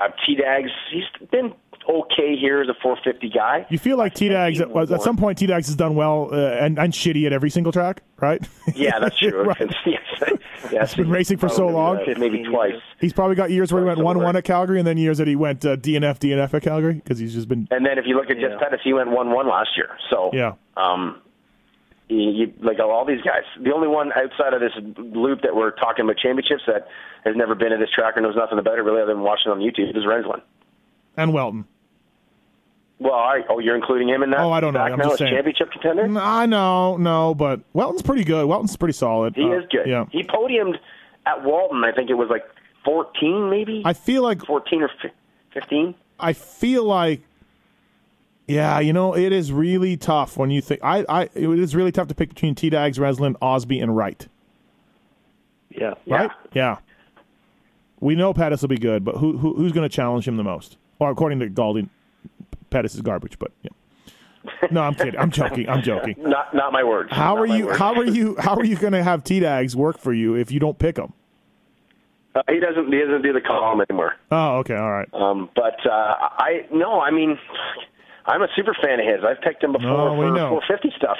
I've T Dags. He's been okay here as a 450 guy. You feel like T Dags at, at some point T Dags has done well uh, and, and shitty at every single track, right? Yeah, that's true. Right. yes, yes. He's been racing for so long. uh, maybe twice. He's probably got years where he went one one at Calgary, and then years that he went uh, DNF DNF at Calgary because he's just been And then if you look at Jeff Pettis, he went one one last year. So yeah. um, you, you, like all these guys. The only one outside of this loop that we're talking about championships that has never been at this track or knows nothing about it really other than watching it on YouTube is Renzland. and Welton. Well, right. oh, you're including him in that? Oh, I don't know. Back I'm just saying. championship contender. I know, no, but Welton's pretty good. Welton's pretty solid. He Uh, is good. Yeah, He podiumed at Walton. I think it was like 14, maybe I feel like 14 or fi- 15. I feel like, yeah, you know, it is really tough when you think. I, I, it is really tough to pick between T Dags, Renzland, Osby, and Wright. Yeah. Right? Yeah. We know Pettis will be good, but who, who who's going to challenge him the most? Or according to Galding, Pettis is garbage. But yeah. No, I'm kidding. I'm joking. I'm joking. Not not my words. How Not are you? words. How are you? How are you going to have T Dags work for you if you don't pick him? Uh, he doesn't. He doesn't do the column anymore. Oh, okay, all right. Um, but uh, I no. I mean, I'm a super fan of his. I've picked him before we for know. 450 stuff.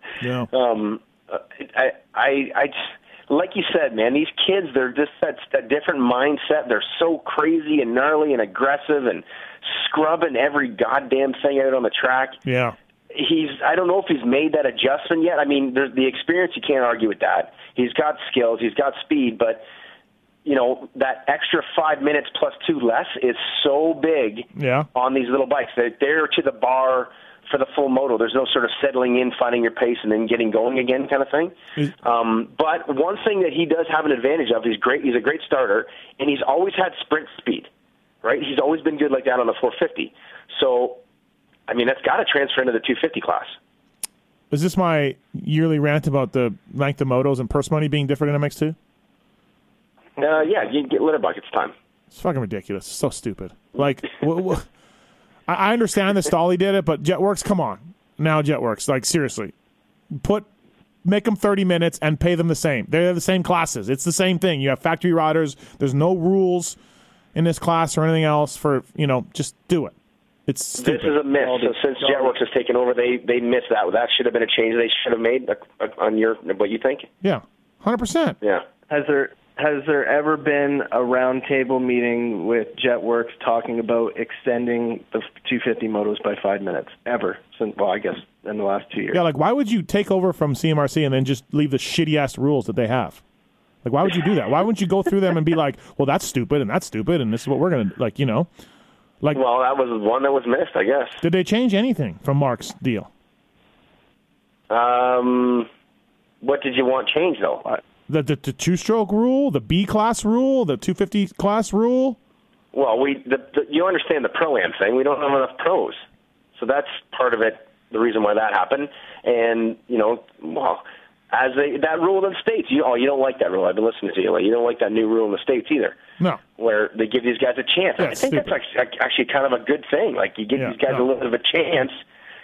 Yeah. um, I, I, I, just- like you said, man, these kids, they're just that, that different mindset. They're so crazy and gnarly and aggressive and scrubbing every goddamn thing out on the track. Yeah. He's, I don't know if he's made that adjustment yet. I mean, there's the experience, you can't argue with that. He's got skills, he's got speed, but, you know, that extra five minutes plus two less is so big Yeah. on these little bikes. They're, they're to the bar for the full moto. There's no sort of settling in, finding your pace, and then getting going again kind of thing. Um, but one thing that he does have an advantage of, he's great. He's a great starter, and he's always had sprint speed. Right? He's always been good like that on the 450. So, I mean, that's got to transfer into the 250 class. Is this my yearly rant about the length of motos and purse money being different in MX2? Uh, yeah, you get litter buckets time. It's fucking ridiculous. So stupid. Like, wh- wh- I I understand that Stolly did it, but Jetwerx, come on. Now, Jetwerx, like, seriously. Put, make them 30 minutes and pay them the same. They're the same classes. It's the same thing. You have factory riders. There's no rules in this class or anything else for, you know, just do it. It's stupid. This is a miss. So since Jetwerx has taken over, they they missed that. That should have been a change they should have made. uh, On your what you think? yeah, 100%. Yeah. Has there has there ever been a roundtable meeting with Jetwerx talking about extending the 250 motos by five minutes ever? Since well, I guess in the last two years. Yeah, like, why would you take over from CMRC and then just leave the shitty ass rules that they have? Like, why would you do that? Why wouldn't you go through them and be like, well, that's stupid and that's stupid and this is what we're going to, like, you know? Like, Well, that was one that was missed, I guess. did they change anything from Mark's deal? Um, what did you want changed though? The, the, the two stroke rule, the B class rule, the 250 class rule? Well, we the, the, you understand the pro am thing. We don't have enough pros, so that's part of it. The reason why that happened, and you know, well, as they, that rule in the states, you oh, you don't like that rule. I've been listening to you. Like, you don't like that new rule in the states either. No. where they give these guys a chance. I think stupid. that's actually, actually kind of a good thing. Like you give Yeah, these guys no. a little bit of a chance.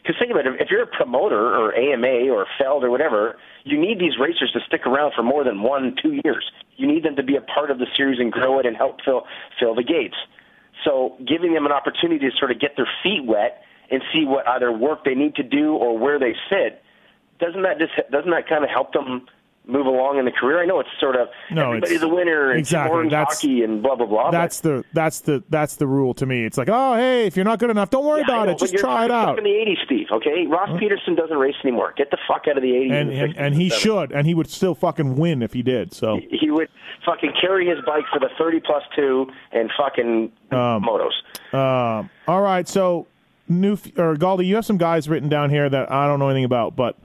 Because think about it, if you're a promoter or AMA or Feld or whatever, you need these racers to stick around for more than one, two years. You need them to be a part of the series and grow it and help fill fill the gates. So giving them an opportunity to sort of get their feet wet and see what other work they need to do or where they fit, doesn't that just doesn't that kind of help them move along in the career. I know it's sort of No, everybody's a winner and exactly. That's- hockey and blah blah blah. That's the that's the that's the rule to me. It's like, oh hey, if you're not good enough, don't worry Yeah, about know, it. Just try it out. In the '80s, Steve. Okay, Ross Peterson doesn't race anymore. Get the fuck out of the '80s And and, 60s and he 70s. should, and he would still fucking win if he did. So He would fucking carry his bike for the 30 plus two and fucking Um, motos. Um, all right, so new or Galdi, you have some guys written down here that I don't know anything about, but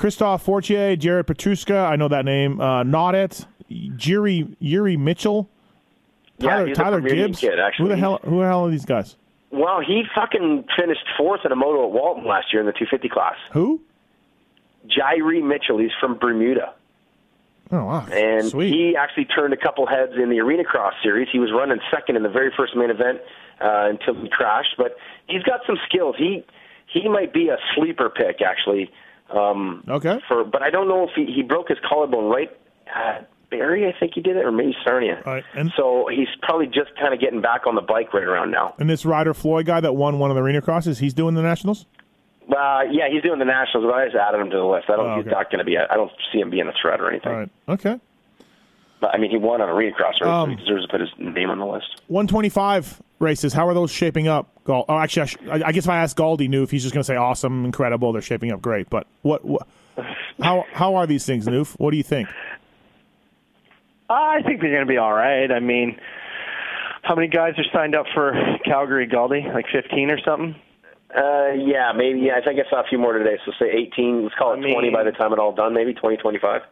Christoph Fortier, Jared Petruska, I know that name. Uh, not it. Yuri Yuri Mitchell, Yeah, Tyler he's Tyler Gibbs. kid, actually. Who the hell? Who the hell are these guys? Well, he fucking finished fourth in a moto at Walton last year in the 250 class. Who? Jairi Mitchell, he's from Bermuda. Oh wow, And sweet. he actually turned a couple heads in the Arena Cross series. He was running second in the very first main event uh, until he crashed. But he's got some skills. He he might be a sleeper pick actually. Um, okay. For but I don't know if he he broke his collarbone right. Uh, Barry, I think he did it, or maybe Sarnia. Right, and So he's probably just kind of getting back on the bike right around now. and this Ryder Floyd guy that won one of the arena crosses, he's doing the nationals. Uh, yeah, he's doing the nationals, but I just added him to the list. I don't. Oh, He's not going to be. A, I don't see him being a threat or anything. All right, okay. But I mean, he won on Arena Cross, right? Um, so he deserves to put his name on the list. 125 races. How are those shaping up? Gal- oh, actually, I, sh- I I guess if I asked Galdi, knew if he's just going to say awesome, incredible, they're shaping up great. But what, what how how are these things, Noof? What do you think? I think they're going to be all right. I mean, how many guys are signed up for Calgary Galdi? Like 15 or something? Uh, yeah, maybe. Yeah, I think I saw a few more today. So say 18. Let's call it I mean- 20 by the time it all done. Maybe 20, 25.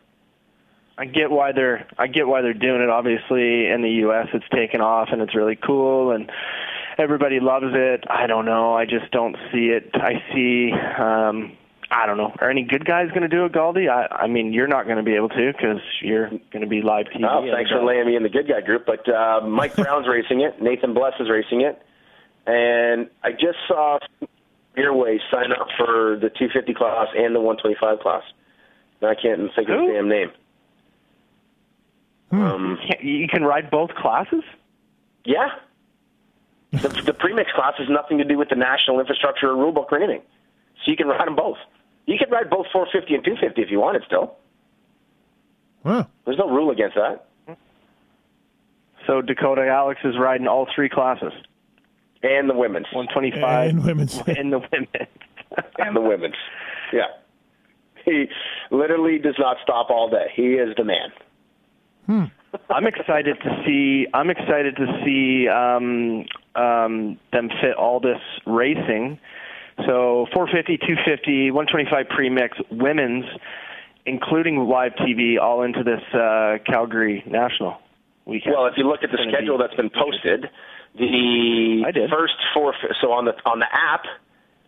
I get why they're I get why they're doing it. Obviously, in the U.S., it's taken off and it's really cool and everybody loves it. I don't know. I just don't see it. I see. um I don't know. Are any good guys going to do it, Galdi? I, I mean, you're not going to be able to because you're going to be live TV. Oh, thanks for laying me in the good guy group. But uh, Mike Brown's racing it. Nathan Bless is racing it. And I just saw Airways sign up for the 250 class and the 125 class. And I can't think of Who? his damn name. Hmm. Um, You can ride both classes. yeah. The, the premix class has nothing to do with the national infrastructure or rulebook or anything. So you can ride them both. You can ride both 450 and 250 if you wanted still. Huh. There's no rule against that. So Dakota Alex is riding all three classes: And the women's. 125 And women's. and the women's. and the women's. Yeah. He literally does not stop all day. He is the man. I'm excited to see. I'm excited to see um, um, them fit all this racing. So 450, 250, 125 premix, women's, including live TV, all into this uh, Calgary National weekend. Well, if you look at the schedule be- that's been posted, the I did. first four. So on the on the app,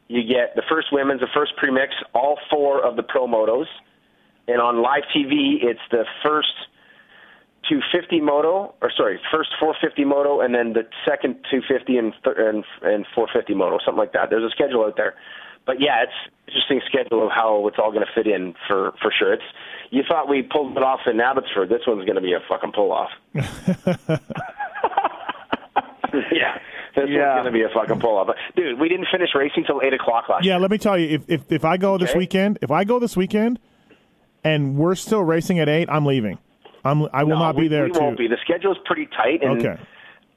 you get the first women's, the first premix, all four of the pro motos, and on live TV, it's the first 250 moto, or sorry, first 450 moto, and then the second 250 and th- and, and 450 moto, something like that. There's a schedule out there, but yeah, it's interesting schedule of how it's all going to fit in for for sure. It's you thought we pulled it off in Abbotsford. This one's going to be a fucking pull off. yeah. This Yeah. one's going to be a fucking pull off. Dude, we didn't finish racing till 8 o'clock last Yeah, let me tell you, if if, if I go this Okay. weekend, if I go this weekend, and we're still racing at eight, I'm leaving. I'm I will No, not be we, there. We to, won't be. The schedule's pretty tight. And, Okay.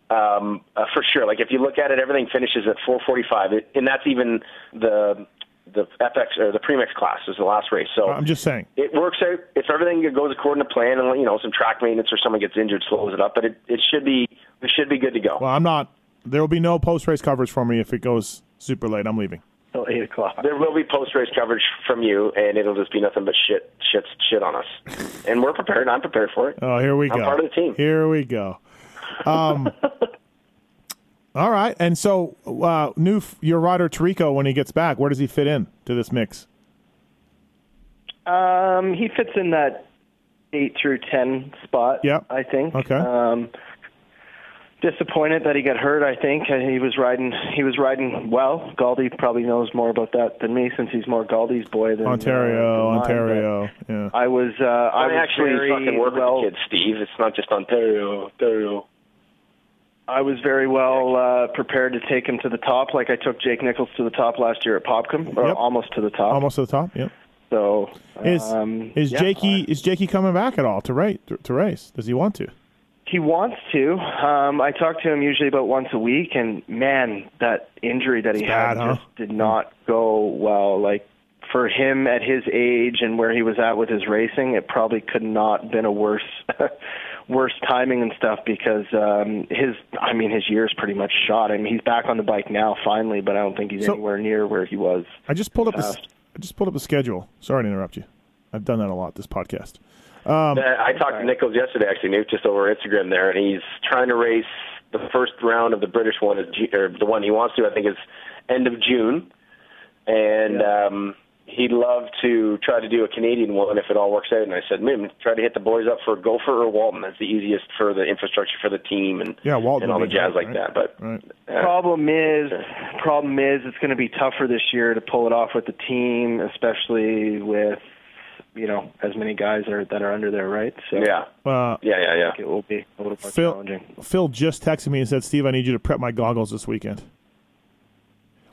Um, uh, for sure. Like if you look at it, everything finishes at 4:45, it, and that's even the the FX or the premix class is the last race. So I'm just saying. it works out if everything goes according to plan, and you know some track maintenance or someone gets injured slows it up. But it, it should be we should be good to go. Well, I'm not. There will be no post race coverage for me if it goes super late. I'm leaving. Till eight o'clock. There will be post race coverage from you, and it'll just be nothing but shit, shit, shit on us. And we're prepared. I'm prepared for it. Oh, here we go. I'm go. part of the team. Here we go. Um, all right, and so uh, new f- your rider Tarico when he gets back, where does he fit in to this mix? Um, he fits in that eight through ten spot. Yep. I think. Okay. Um, disappointed that he got hurt. I think Uh, he was riding. He was riding well. Galdi probably knows more about that than me, since he's more Galdi's boy than uh, Ontario, than mine, Ontario. Yeah. I was. Uh, I, I, was actually very fucking work well. with the kids, Steve. It's not just Ontario, Ontario. I was very well uh, prepared to take him to the top, like I took Jake Nichols to the top last year at Popkum, or Yep. almost to the top. Almost to the top. Yep. So Is um, is yeah, Jakey I- is Jakey coming back at all to race to, to race? Does he want to? He wants to. Um, I talk to him usually about once a week, and man, that injury that he It's had huh? just did not go well. Like for him at his age and where he was at with his racing, it probably could not been a worse worse timing and stuff because um his I mean his year's pretty much shot. I mean he's back on the bike now finally, but I don't think he's So- anywhere near where he was. I just pulled up. I just pulled up the schedule. Sorry to interrupt you. I've done that a lot this podcast. Uh, I talked to Nichols yesterday, actually, just over Instagram there, and he's trying to race the first round of the British one, is Ju- or the one he wants to, I think, is end of June. And um, he'd love to try to do a Canadian one if it all works out. And I said, Mim, try to hit the boys up for Gopher or Walton. That's the easiest for the infrastructure for the team and, Yeah, Walton and all the be jazz great, like right? that. But Right. uh, Problem is, problem is, it's going to be tougher this year to pull it off with the team, especially with you know as many guys are that are under there, right? So yeah, Uh, yeah, yeah, yeah. it will be a little more Phil challenging. Phil just texted me and said, "Steve, I need you to prep my goggles this weekend."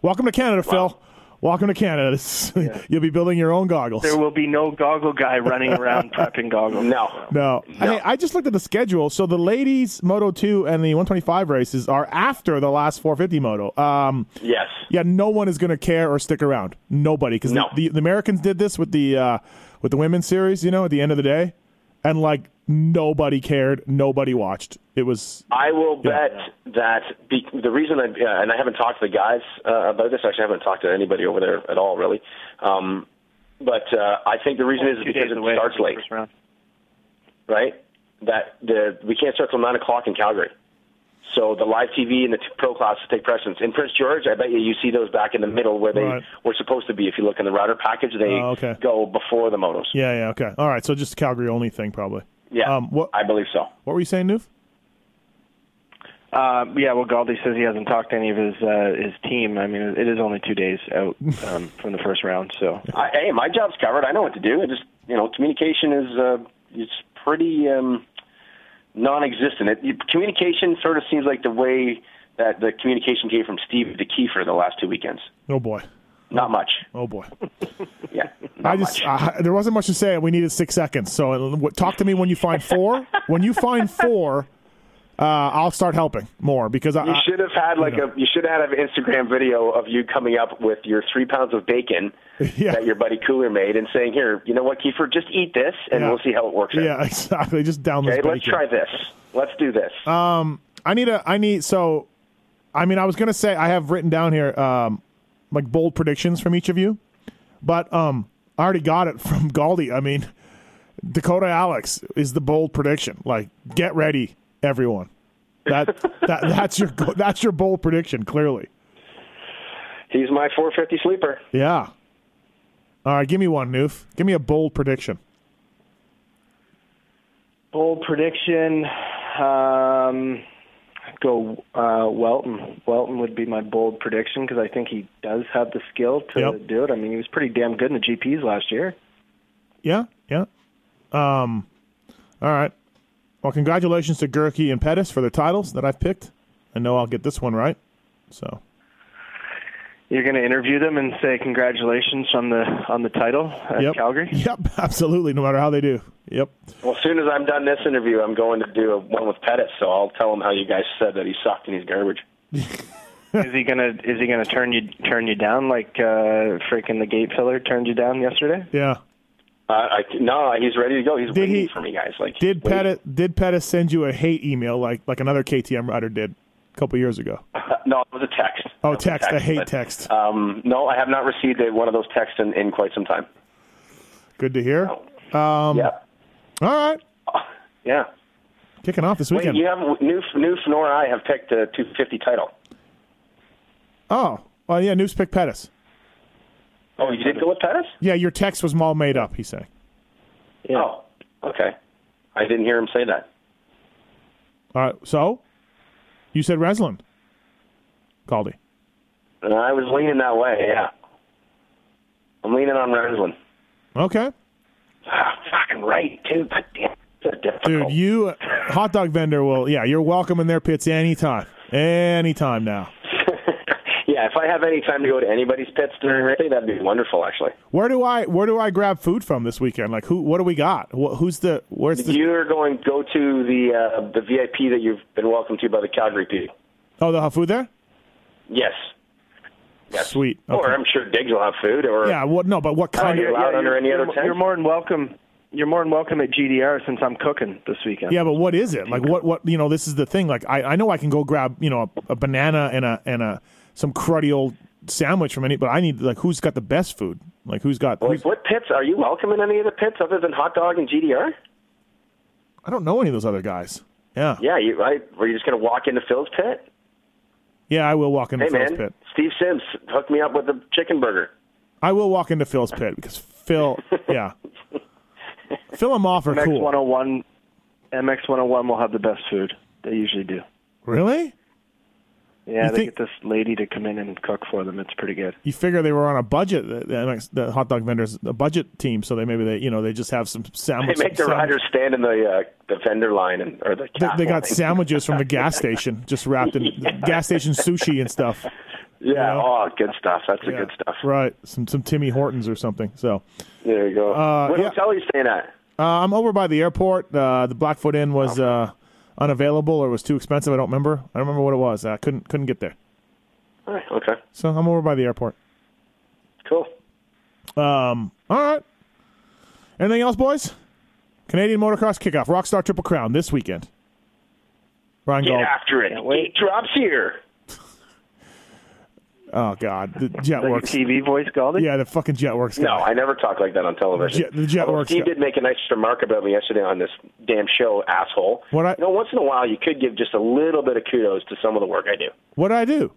Welcome to Canada, Phil. Welcome to Canada. This, You'll be building your own goggles. There will be no goggle guy running around prepping goggles. No. No. Hey, I just looked at the schedule. So the ladies Moto 2 and the 125 races are after the last 450 Moto. Um, Yes. yeah, no one is going to care or stick around. Nobody, because No. the, the, the Americans did this with the uh, with the women's series. You know, at the end of the day, and like nobody cared, nobody watched. It was I will Yeah. bet that be, the reason I uh, and I haven't talked to the guys uh, about this. Actually, I haven't talked to anybody over there at all, really. Um, but uh, I think the reason is because it starts late, right? That the we can't start till nine o'clock in Calgary. So the live TV and the t- pro classes take precedence. In Prince George, I bet you you see those back in the middle where they Right. were supposed to be. If you look in the router package, they Oh, okay. go before the motos. yeah, yeah, okay, all right. So just a Calgary only thing, probably. Yeah, Um, what I believe so. what were you saying, Noof? Uh, yeah, well, Galdi says he hasn't talked to any of his uh, his team. I mean, it is only two days out um, from the first round, so I, hey, my job's covered. I know what to do. I just, you know, communication is uh, it's pretty um, non-existent. It, communication sort of seems like the way that the communication came from Steve to Kiefer the last two weekends. Oh boy, Not much. oh boy. Yeah, not I just there wasn't much to say. We needed six seconds. So uh, talk to me when you find four. when you find four, uh, I'll start helping more because I, you should have had like you know. a you should have had an Instagram video of you coming up with your three pounds of bacon Yeah. that your buddy Cooler made and saying, "Here, you know what, Kiefer, just eat this and Yeah. we'll see how it works." out." yeah exactly. Just down this Okay, let's try this. Let's do this. Um, I need a I need so I mean I was gonna say I have written down here um like bold predictions from each of you, but um I already got it from Galdi. I mean Dakota Alex is the bold prediction. Like get ready, everyone. That that that's your that's your bold prediction. Clearly, He's my 450 sleeper. yeah. All right, give me one, Noof. Give me a bold prediction. bold prediction. Um, go uh, Welton. Welton would be my bold prediction because I think he does have the skill to Yep. do it. I mean, he was pretty damn good in the GPs last year. Yeah, yeah. Um, all right. Well, congratulations to Goerke and Pettis for the titles that I've picked. I know I'll get this one right. So You're going to interview them and say congratulations on the on the title at yep, Calgary. Yep, absolutely. No matter how they do. Yep. Well, as soon as I'm done this interview, I'm going to do a, one with Pettis, so I'll tell him how you guys said that he sucked and he's garbage. is he gonna Is he gonna turn you turn you down like uh, freaking the gate filler turned you down yesterday? Yeah. Uh, I, no, he's ready to go. He's Did waiting he- for me, guys. Like, Did wait. Pettis did Pettis send you a hate email like like another KTM rider did a couple years ago? no, it was a text. Oh, text, a hate but, text. Um, no, I have not received a, one of those texts in, in quite some time. Good to hear. Um, yeah, All right. yeah. Kicking off this Wait, weekend. you have new new nor I have picked a 250 title. Oh, well, yeah. News picked Pettis. Oh, you did go with Pettis? Yeah, your text was all made up. He's saying. Oh, okay. I didn't hear him say that. All right. So, you said Renzland. Caldy. And I was leaning that way. Yeah, I'm leaning on Renzland. Okay. Ah, fucking right, too. God damn, so difficult. Dude, you hot dog vendor will yeah, you're welcome in their pits anytime. Anytime now. Yeah, Yeah, if I have any time to go to anybody's pits during racing, that'd be wonderful. Actually, Where do I where do I grab food from this weekend? Like who? What do we got? Wh- Who's the? Where's the? you're going to go to the uh, the VIP that you've been welcomed to by the Calgary people. Oh, they'll have food there. Yes. Yes. Sweet. Or I'm sure Diggs will have food. Or Yeah. What? No, but what kind you're of? allowed under you're, any you're, other tent? you're more than welcome. You're more than welcome at GDR since I'm cooking this weekend. Yeah, but what is it? Like what? What? You know, this is the thing. Like I, I know I can go grab you know a, a banana and a and a some cruddy old sandwich from any, but I need like who's got the best food? Like who's got? Like, Who's, what pits are you welcome in any of the pits other than hot dog and GDR? I don't know any of those other guys. Yeah. Yeah, you right? Were you just going to walk into Phil's pit? Yeah, I will walk into Hey Phil's man, pit. Steve Sims, hook me up with a chicken burger. I will walk into Phil's pit because Phil, yeah, Phil and Moff are MX cool. 101, MX 101 will have the best food. They usually do. Really? Yeah, You they think- get this lady to come in and cook for them. It's pretty good. You figure they were on a budget, the, the, the hot dog vendors, a budget team, so they maybe they you know they just have some sandwiches. They make the sandwich- riders stand in the uh, the vendor line and or the They, they got line. sandwiches from the gas station, just wrapped in gas station sushi and stuff. Yeah, know? oh, good stuff. That's the good stuff. Right, some some Timmy Hortons or something. So There you go. Uh, what yeah. hotel are you staying at? uh, I'm over by the airport. Uh, the Blackfoot Inn was uh, unavailable or was too expensive. I don't remember. I don't remember what it was. I couldn't couldn't get there. All right, okay, So I'm over by the airport. cool. Um, all right. Anything else, boys? Canadian motocross kickoff, Rockstar Triple Crown this weekend. Ryan Get Gauld. after it. wait. Eight drops here. Oh God, the jet Like works. TV voice, Galdi? Yeah, the fucking Jetwerx. No. I never talk like that on television. Jet- the jet Although works Steve guy. did make a nice remark about me yesterday on this damn show, asshole. What I- you know, once in a while, you could give just a little bit of kudos to some of the work I do. What did I do?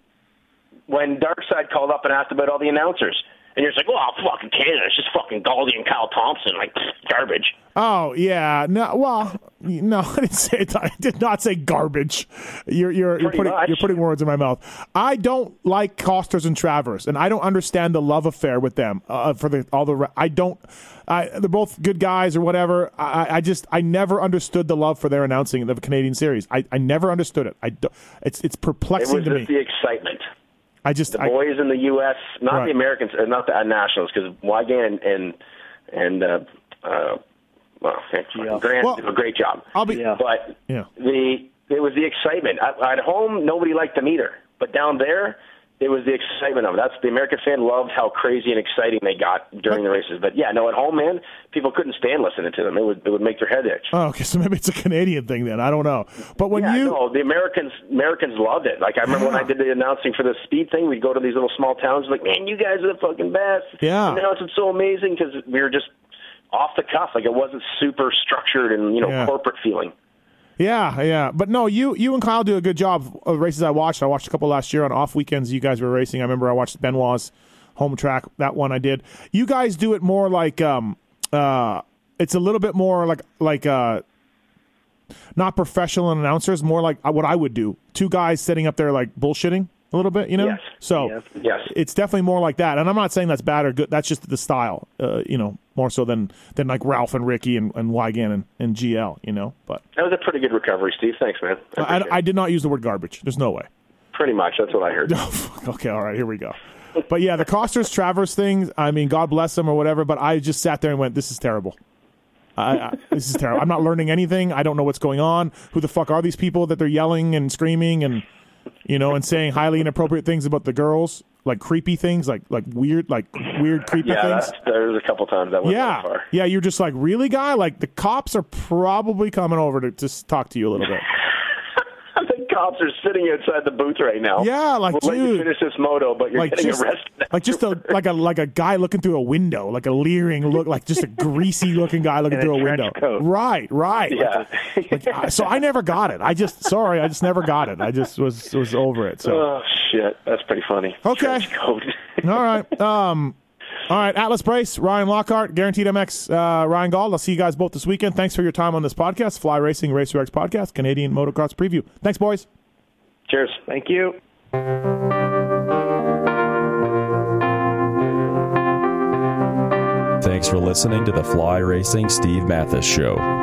When Darkside called up and asked about all the announcers, and you're just like, "Well, fucking Canada, it's just fucking Galdi and Kyle Thompson, like pfft, garbage." Oh yeah, no. Well, no, I didn't say it. I did not say garbage. You're you're you're putting much. you're putting words in my mouth. I don't like Costers and Travers, and I don't understand the love affair with them. Uh, for the all the I don't. I, they're both good guys or whatever. I, I just I never understood the love for their announcing of the Canadian series. I, I never understood it. I it's it's It perplexing was to me. the excitement. I just The I, boys in the U.S., not Right. the Americans, uh, not the uh, nationals, because Weigandt and and, and uh, uh, well, Yeah. Grant Well, did a great job. I'll be Yeah. But Yeah. the it was the excitement. At, at home, nobody liked them either. But down there, it was the excitement of it. That's the American fan loved how crazy and exciting they got during the races. But yeah, no, at home, man, people couldn't stand listening to them. It would it would make their head itch. Oh, okay, so maybe it's a Canadian thing then. I don't know. But when yeah, you no, the Americans Americans loved it. Like I remember when I did the announcing for the speed thing, we'd go to these little small towns, like, man, you guys are the fucking best. Yeah. And now it's so amazing because we were just off the cuff, like it wasn't super structured and you know Yeah. corporate feeling. Yeah, yeah, but no, you you and Kyle do a good job of races I watched. I watched a couple last year on off weekends. You guys were racing. I remember I watched Benoit's home track. That one I did. You guys do it more like um uh it's a little bit more like like uh not professional announcers, more like what I would do. Two guys sitting up there like bullshitting a little bit, you know. Yes. So Yes. Yes. it's definitely more like that. And I'm not saying that's bad or good. That's just the style, uh, you know, more so than than like Ralph and Ricky and, and Weigandt and, and GL, you know. But That was a pretty good recovery, Steve. Thanks, man. I I, I did not use the word garbage. There's no way. Pretty much. That's what I heard. Oh, okay, all right, here we go. But yeah, the Costers Travers thing. I mean, God bless them or whatever. But I just sat there and went, "This is terrible. I, I, this is terrible. I'm not learning anything. I don't know what's going on. Who the fuck are these people that they're yelling and screaming and you know and saying highly inappropriate things about the girls, like creepy things, like like weird, like weird creepy Yeah, things." that's, there's a couple times that went Yeah, far. yeah. You're just like, really, guy? Like the cops are probably coming over to just talk to you a little bit. the cops are sitting outside the booth right now. Yeah, like, we'll dude. finish this moto, but you're like getting just, arrested. like just a like a like a guy looking through a window, like a leering look, like just a greasy looking guy looking In a through a window. coat. Right, right. yeah. Like, I- so I never got it. I just sorry, I just never got it. I just was was over it. So oh shit, that's pretty funny. Okay. All right, um, all right. Atlas Brace, Ryan Lockhart, Guaranteed MX, uh, Ryan Gauld. I'll see you guys both this weekend. Thanks for your time on this podcast, Fly Racing Racer X podcast, Canadian Motocross Preview. Thanks, boys. Cheers. Thank you. Thanks for listening to the Fly Racing Steve Matthes Show.